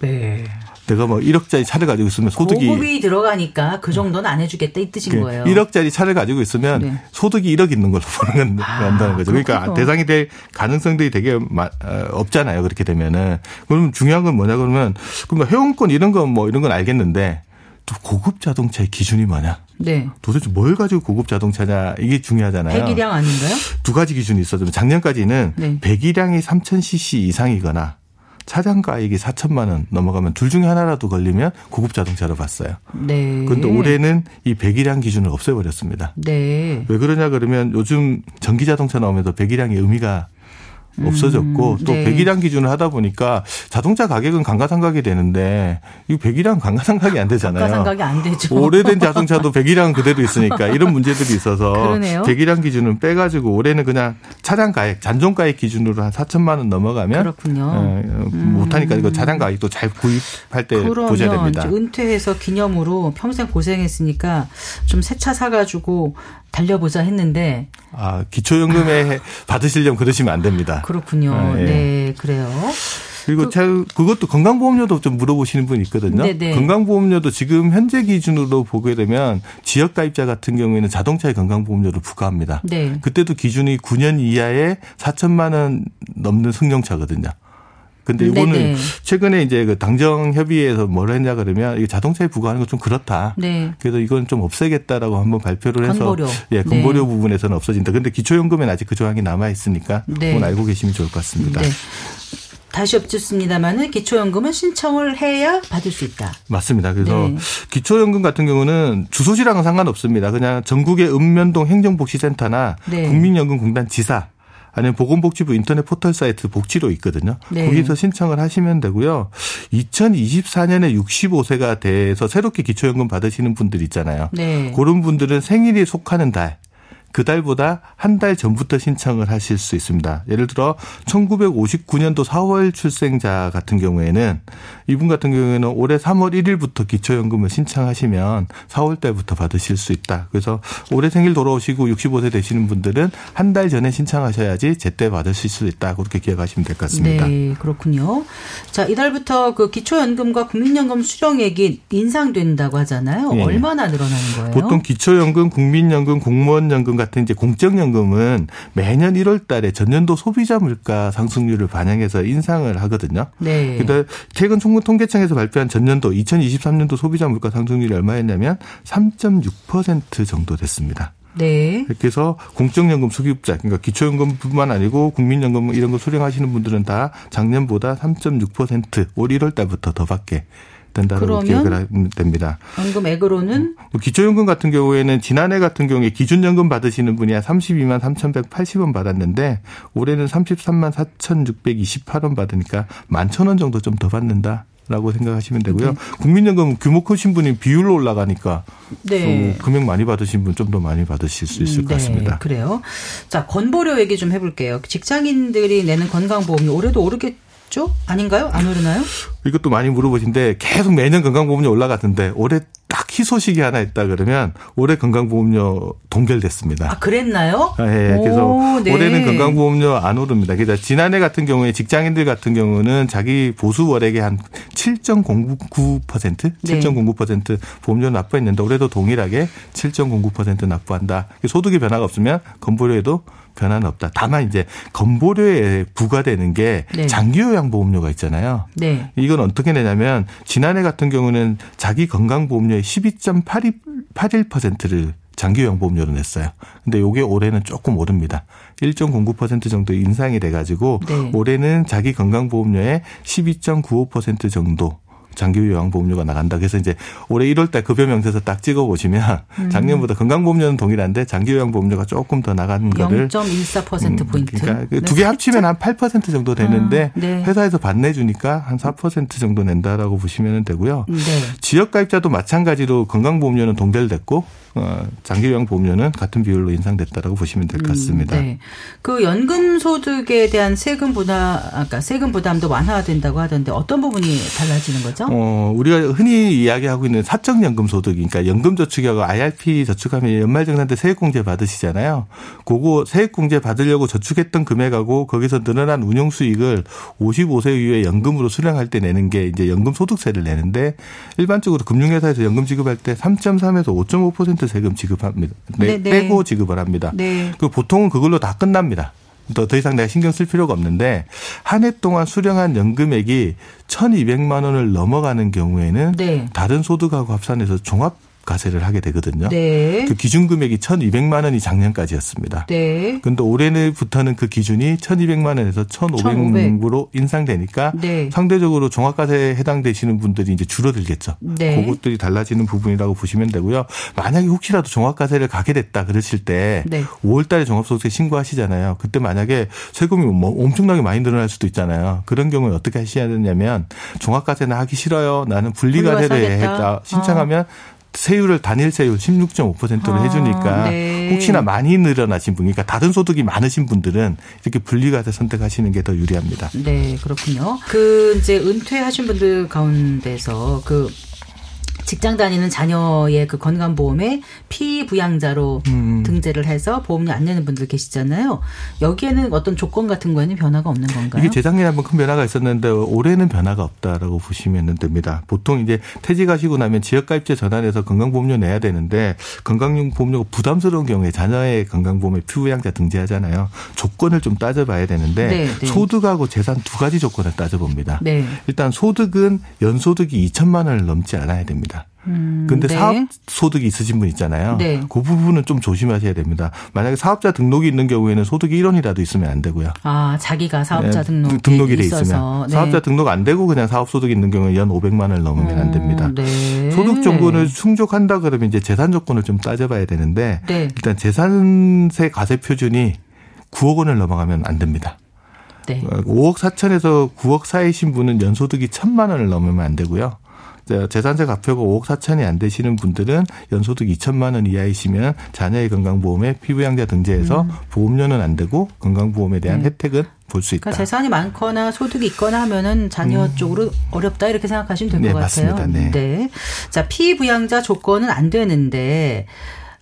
네.
내가 뭐 1억짜리 차를 가지고 있으면 소득이
보급이 들어가니까 그 정도는 안 해주겠다 이 뜻인 거예요.
1억짜리 차를 가지고 있으면
네.
소득이 1억 있는 걸로 보는 건
아,
한다는 거죠. 그러니까
그렇군요.
대상이 될 가능성들이 되게 마- 어, 없잖아요. 그렇게 되면은. 그러면 중요한 건 뭐냐 그러면 그럼 회원권 이런 건 뭐 이런 건 알겠는데 또 고급 자동차의 기준이 뭐냐?
네.
도대체 뭘 가지고 고급 자동차냐 이게 중요하잖아요.
배기량 아닌가요?
두 가지 기준이 있어요. 작년까지는
네.
배기량이 3,000cc 이상이거나 차량가액이 4천만 원 넘어가면 둘 중에 하나라도 걸리면 고급 자동차로 봤어요.
네.
그런데 올해는 이 배기량 기준을 없애버렸습니다.
네.
왜 그러냐 그러면 요즘 전기 자동차 나오면서 배기량의 의미가 없어졌고 또
네.
배기량 기준을 하다 보니까 자동차 가격은 감가상각이 되는데 이 배기량 감가상각이 안 되잖아요.
가상각이 안 되죠.
오래된 자동차도 배기량은 그대로 있으니까 이런 문제들이 있어서
그러네요.
배기량 기준은 빼가지고 올해는 그냥 차량 가액, 잔존 가액 기준으로 한 4천만 원 넘어가면
그렇군요.
어, 어, 못하니까 이거 차량 가액도 잘 구입할 때 보셔야 됩니다.
은퇴해서 기념으로 평생 고생했으니까 좀 새 차 사가지고 달려보자 했는데
아 기초연금에 받으시려면 그러시면 안 됩니다.
그렇군요.
아, 예.
네, 그래요.
그리고 차 그것도 건강보험료도 좀 물어보시는 분이 있거든요.
네네.
건강보험료도 지금 현재 기준으로 보게 되면 지역 가입자 같은 경우에는 자동차의 건강보험료를 부과합니다.
네.
그때도 기준이 9년 이하의 4천만 원 넘는 승용차거든요. 근데 이거는
네네.
최근에 이제 그 당정 협의회에서 뭘 했냐 그러면 이 자동차에 부과하는 건 좀 그렇다.
네.
그래서 이건 좀 없애겠다라고 한번 발표를 해서
건보료.
예, 건보료
네.
부분에서는 없어진다. 근데 기초연금에는 아직 그 조항이 남아 있으니까
네.
그건 알고 계시면 좋을 것 같습니다.
네. 다시 엎짓습니다만은 기초연금은 신청을 해야 받을 수 있다.
맞습니다. 그래서
네.
기초연금 같은 경우는 주소지랑은 상관없습니다. 그냥 전국의 읍면동 행정복지센터나
네.
국민연금공단 지사 아니면 보건복지부 인터넷 포털 사이트 복지로 있거든요.
네.
거기서 신청을 하시면 되고요. 2024년에 65세가 돼서 새롭게 기초연금 받으시는 분들 있잖아요.
네.
그런 분들은 생일이 속하는 달, 그 달보다 한 달 전부터 신청을 하실 수 있습니다. 예를 들어 1959년도 4월 출생자 같은 경우에는 이분 같은 경우에는 올해 3월 1일부터 기초연금을 신청하시면 4월 달부터 받으실 수 있다. 그래서 올해 생일 돌아오시고 65세 되시는 분들은 한 달 전에 신청하셔야지 제때 받으실 수 있다. 그렇게 기억하시면 될 것 같습니다.
네, 그렇군요. 자, 이달부터 그 기초연금과 국민연금 수령액이 인상된다고 하잖아요.
예.
얼마나 늘어나는 거예요?
보통 기초연금, 국민연금, 공무원연금 같은 이제 공적연금은 매년 1월 달에 전년도 소비자 물가 상승률을 반영해서 인상을 하거든요.
네.
근데 최근 총무통계청에서 발표한 전년도 2023년도 소비자 물가 상승률이 얼마였냐면 3.6% 정도 됐습니다.
네.
그래서 공적연금 수급자, 그러니까 기초연금뿐만 아니고 국민연금 이런 거 수령하시는 분들은 다 작년보다 3.6%올 1월 달부터 더 받게 된다고 기억을 하면 됩니다.
연금액으로는
뭐 기초연금 같은 경우에는 지난해 같은 경우에 기준연금 받으시는 분이 한 32만 3,180원 받았는데 올해는 33만 4,628원 받으니까 11,000원 정도 좀 더 받는다. 라고 생각하시면 되고요. 국민연금 규모 크신 분이 비율로 올라가니까
네.
또 금액 많이 받으신 분 좀 더 많이 받으실 수 있을 것
네,
같습니다.
그래요. 자, 건보료 얘기 좀 해볼게요. 직장인들이 내는 건강보험료 올해도 오르겠 죠? 아닌가요? 안 오르나요?
이것도 많이 물어보신데 계속 매년 건강보험료 올라갔는데 올해 딱 희소식이 하나 있다 그러면 올해 건강보험료 동결됐습니다.
아, 그랬나요?
아, 예, 그래서
오, 네.
올해는 건강보험료 안 오릅니다. 그러니까 지난해 같은 경우에 직장인들 같은 경우는 자기 보수 월액의 한 7.09%,
네.
7.09% 보험료 납부했는데 올해도 동일하게 7.09% 납부한다. 소득의 변화가 없으면 건보료에도 변화는 없다. 다만 이제 건보료에 부과되는 게
네.
장기요양보험료가 있잖아요.
네.
이건 어떻게 내냐면 지난해 같은 경우는 자기 건강보험료의 12.81%를 장기요양보험료로 냈어요. 근데 요게 올해는 조금 오릅니다. 1.09% 정도 인상이 돼가지고
네.
올해는 자기 건강보험료의 12.95% 정도 장기 요양보험료가 나간다. 그래서 이제 올해 1월 달 급여 명세서 딱 찍어 보시면
음.
작년보다 건강보험료는 동일한데 장기 요양보험료가 조금 더 나가는 거를
0.14% 포인트.
그러니까 두개 합치면 한 8% 정도 되는데
아, 네.
회사에서 반내 주니까 한 4% 정도 낸다라고 보시면 되고요.
네.
지역 가입자도 마찬가지로 건강보험료는 동결됐고 어, 장기 요양보험료는 같은 비율로 인상됐다라고 보시면 될 것 같습니다.
네. 그 연금 소득에 대한 세금 부담, 아까 세금 부담도 완화된다고 하던데 어떤 부분이 달라지는 거죠? 거죠?
어, 우리가 흔히 이야기하고 있는 사적 연금 소득, 그러니까 연금 저축하고 IRP 저축하면 연말정산 때 세액공제 받으시잖아요. 그거 세액공제 받으려고 저축했던 금액하고 거기서 늘어난 운용 수익을 55세 이후에 연금으로 수령할 때 내는 게 이제 연금 소득세를 내는데 일반적으로 금융회사에서 연금 지급할 때 3.3에서 5.5% 세금 지급합니다. 네,
네, 네.
빼고 지급을 합니다.
네.
그 보통은 그걸로 다 끝납니다. 더, 더 이상 내가 신경 쓸 필요가 없는데 한 해 동안 수령한 연금액이 1,200만 원을 넘어가는 경우에는
네.
다른 소득하고 합산해서 종합 과세를 하게 되거든요.
네.
그 기준 금액이 1,200만 원이 작년까지였습니다.
네.
근데 올해부터는 그 기준이 1,200만 원에서 1,500으로 인상되니까
네.
상대적으로 종합과세에 해당되시는 분들이 이제 줄어들겠죠.
네.
그것들이 달라지는 부분이라고 보시면 되고요. 만약에 혹시라도 종합과세를 가게 됐다 그러실 때
네.
5월 달에 종합소득세 신고하시잖아요. 그때 만약에 세금이 뭐 엄청나게 많이 늘어날 수도 있잖아요. 그런 경우에 어떻게 하셔야 되냐면 종합과세는 하기 싫어요. 나는 분리과세를. 했다. 신청하면 세율을 단일 세율 16.5%로
아,
해주니까
네.
혹시나 많이 늘어나신 분, 그러니까 다른 소득이 많으신 분들은 이렇게 분리과세 선택하시는 게 더 유리합니다.
네, 그렇군요. 그 이제 은퇴하신 분들 가운데서 그 직장 다니는 자녀의 그 건강보험에 피부양자로
음.
등재를 해서 보험료 안 내는 분들 계시잖아요. 여기에는 어떤 조건 같은 거에는 변화가 없는 건가요?
이게 재작년에 한번 큰 변화가 있었는데 올해는 변화가 없다라고 보시면 됩니다. 보통 이제 퇴직하시고 나면 지역가입제 전환해서 건강보험료 내야 되는데 건강보험료가 부담스러운 경우에 자녀의 건강보험에 피부양자 등재하잖아요. 조건을 좀 따져봐야 되는데
네, 네.
소득하고 재산 두 가지 조건을 따져봅니다.
네.
일단 소득은 연소득이 2천만 원을 넘지 않아야 됩니다.
음,
근데
네.
사업 소득이 있으신 분 있잖아요.
네.
그 부분은 좀 조심하셔야 됩니다. 만약에 사업자 등록이 있는 경우에는 소득이 1원이라도 있으면 안 되고요.
아, 자기가 사업자
네,
등록
등록이 돼 있으면
네.
사업자 등록 안 되고 그냥 사업 소득이 있는 경우에 연 500만 원을 넘으면 안 됩니다.
음, 네.
소득 조건을 충족한다 그러면 이제 재산 조건을 좀 따져봐야 되는데
네.
일단 재산세 과세 표준이 9억 원을 넘어가면 안 됩니다.
네.
5억 4천에서 9억 사이신 분은 연소득이 1천만 원을 넘으면 안 되고요. 자, 재산세 가표가 5억 4천이 안 되시는 분들은 연소득 2천만 원 이하이시면 자녀의 건강보험에 피부양자 등재해서 보험료는 안 되고 건강보험에 대한
음. 네.
혜택은 볼수 있다.
그러니까 재산이 많거나 소득이 있거나 하면은 자녀 쪽으로 어렵다 이렇게 생각하시면 될것
네,
같아요.
맞습니다. 네.
자, 피부양자 조건은 안 되는데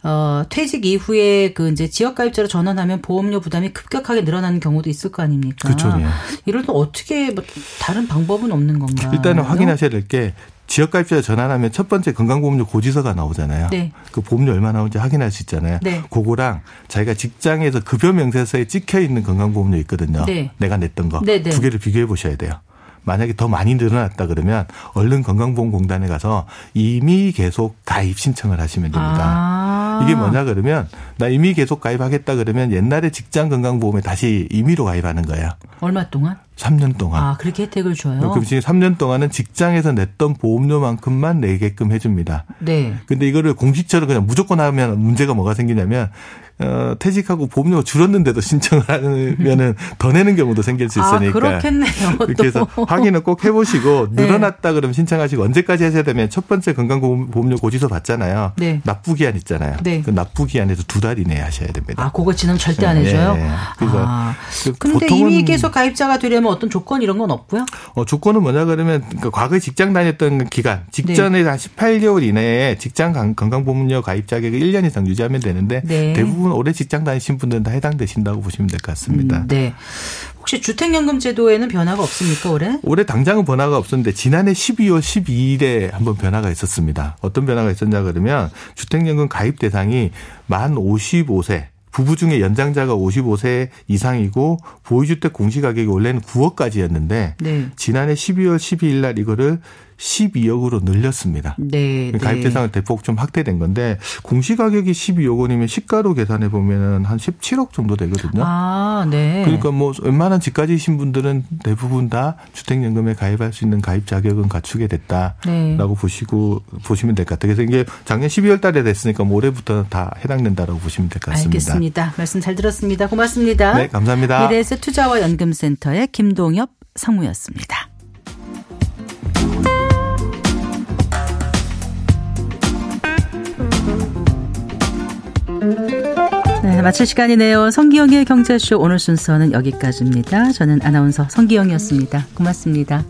어, 퇴직 이후에 그 이제 지역가입자로 전환하면 보험료 부담이 급격하게 늘어나는 경우도 있을 거 아닙니까?
그렇죠. 네.
이럴 때 어떻게 뭐 다른 방법은 없는 건가요?
일단은 확인하셔야 될 게 지역가입자 전환하면 첫 번째 건강보험료 고지서가 나오잖아요.
네.
그 보험료 얼마 나오는지 확인할 수 있잖아요.
네.
그거랑 자기가 직장에서 급여 명세서에 찍혀 있는 건강보험료 있거든요.
네.
내가 냈던 거.
네, 네.
두 개를 비교해 보셔야 돼요. 만약에 더 많이 늘어났다 그러면 얼른 건강보험공단에 가서 이미 계속 가입 신청을 하시면 됩니다.
아.
이게 뭐냐 그러면 나 이미 계속 가입하겠다 그러면 옛날에 직장 건강보험에 다시 임의로 가입하는 거예요.
얼마 동안?
3년 동안.
아, 그렇게 혜택을 줘요.
그럼 지금 3년 동안은 직장에서 냈던 보험료만큼만 내게끔 해줍니다.
네.
근데 이거를 공식처럼 그냥 무조건 하면 문제가 뭐가 생기냐면 어, 퇴직하고 보험료가 줄었는데도 신청을 하면은 더 내는 경우도 생길 수
아,
있으니까.
그렇겠네요. 또.
이렇게 해서 확인을 꼭 해보시고
네.
늘어났다 그러면 신청하시고 언제까지 하셔야 되면 첫 번째 건강보험료 고지서 받잖아요.
네.
납부 기한 있잖아요.
네.
그 납부 기한에서 두달 이내에 하셔야 됩니다.
아, 그거 지나면 절대 안
예,
해줘요?
예. 그래서
아.
그
근데
보통은
이미 계속 가입자가 되려면 어떤 조건 이런 건 없고요?
어, 조건은 뭐냐 그러면 그러니까 과거에 직장 다녔던 기간 직전에
네.
한 18개월 이내에 직장 강- 건강보험료 가입 자격을 1년 이상 유지하면 되는데
네.
대부분 오래 직장 다니신 분들은 다 해당되신다고 보시면 될 것 같습니다.
음, 네. 혹시 주택연금 제도에는 변화가 없습니까, 올해?
올해 당장은 변화가 없었는데 지난해 12월 12일에 한번 변화가 있었습니다. 어떤 변화가 있었냐 그러면 주택연금 가입 대상이 만 55세 부부 중에 연장자가 55세 이상이고 보유주택 공시가격이 원래는 9억까지였는데
네.
지난해 12월 12일 날 이거를 12억으로 늘렸습니다.
네.
가입
네.
대상을 대폭 좀 확대된 건데 공시 가격이 12억 원이면 시가로 계산해 보면은 한 17억 정도 되거든요.
아, 네.
그러니까 뭐 웬만한 집가지이신 분들은 대부분 다 주택연금에 가입할 수 있는 가입 자격은 갖추게 됐다라고
네.
보시고 보시면 될 것 같아요. 그래서 이게 작년 12월 달에 됐으니까 뭐 올해부터 다 해당된다라고 보시면 될 것 같습니다.
알겠습니다. 말씀 잘 들었습니다. 고맙습니다.
네, 감사합니다.
미래에셋 투자와 연금센터의 김동엽 상무였습니다. 네, 마칠 시간이네요. 성기영의 경제쇼 오늘 순서는 여기까지입니다. 저는 아나운서 성기영이었습니다. 고맙습니다.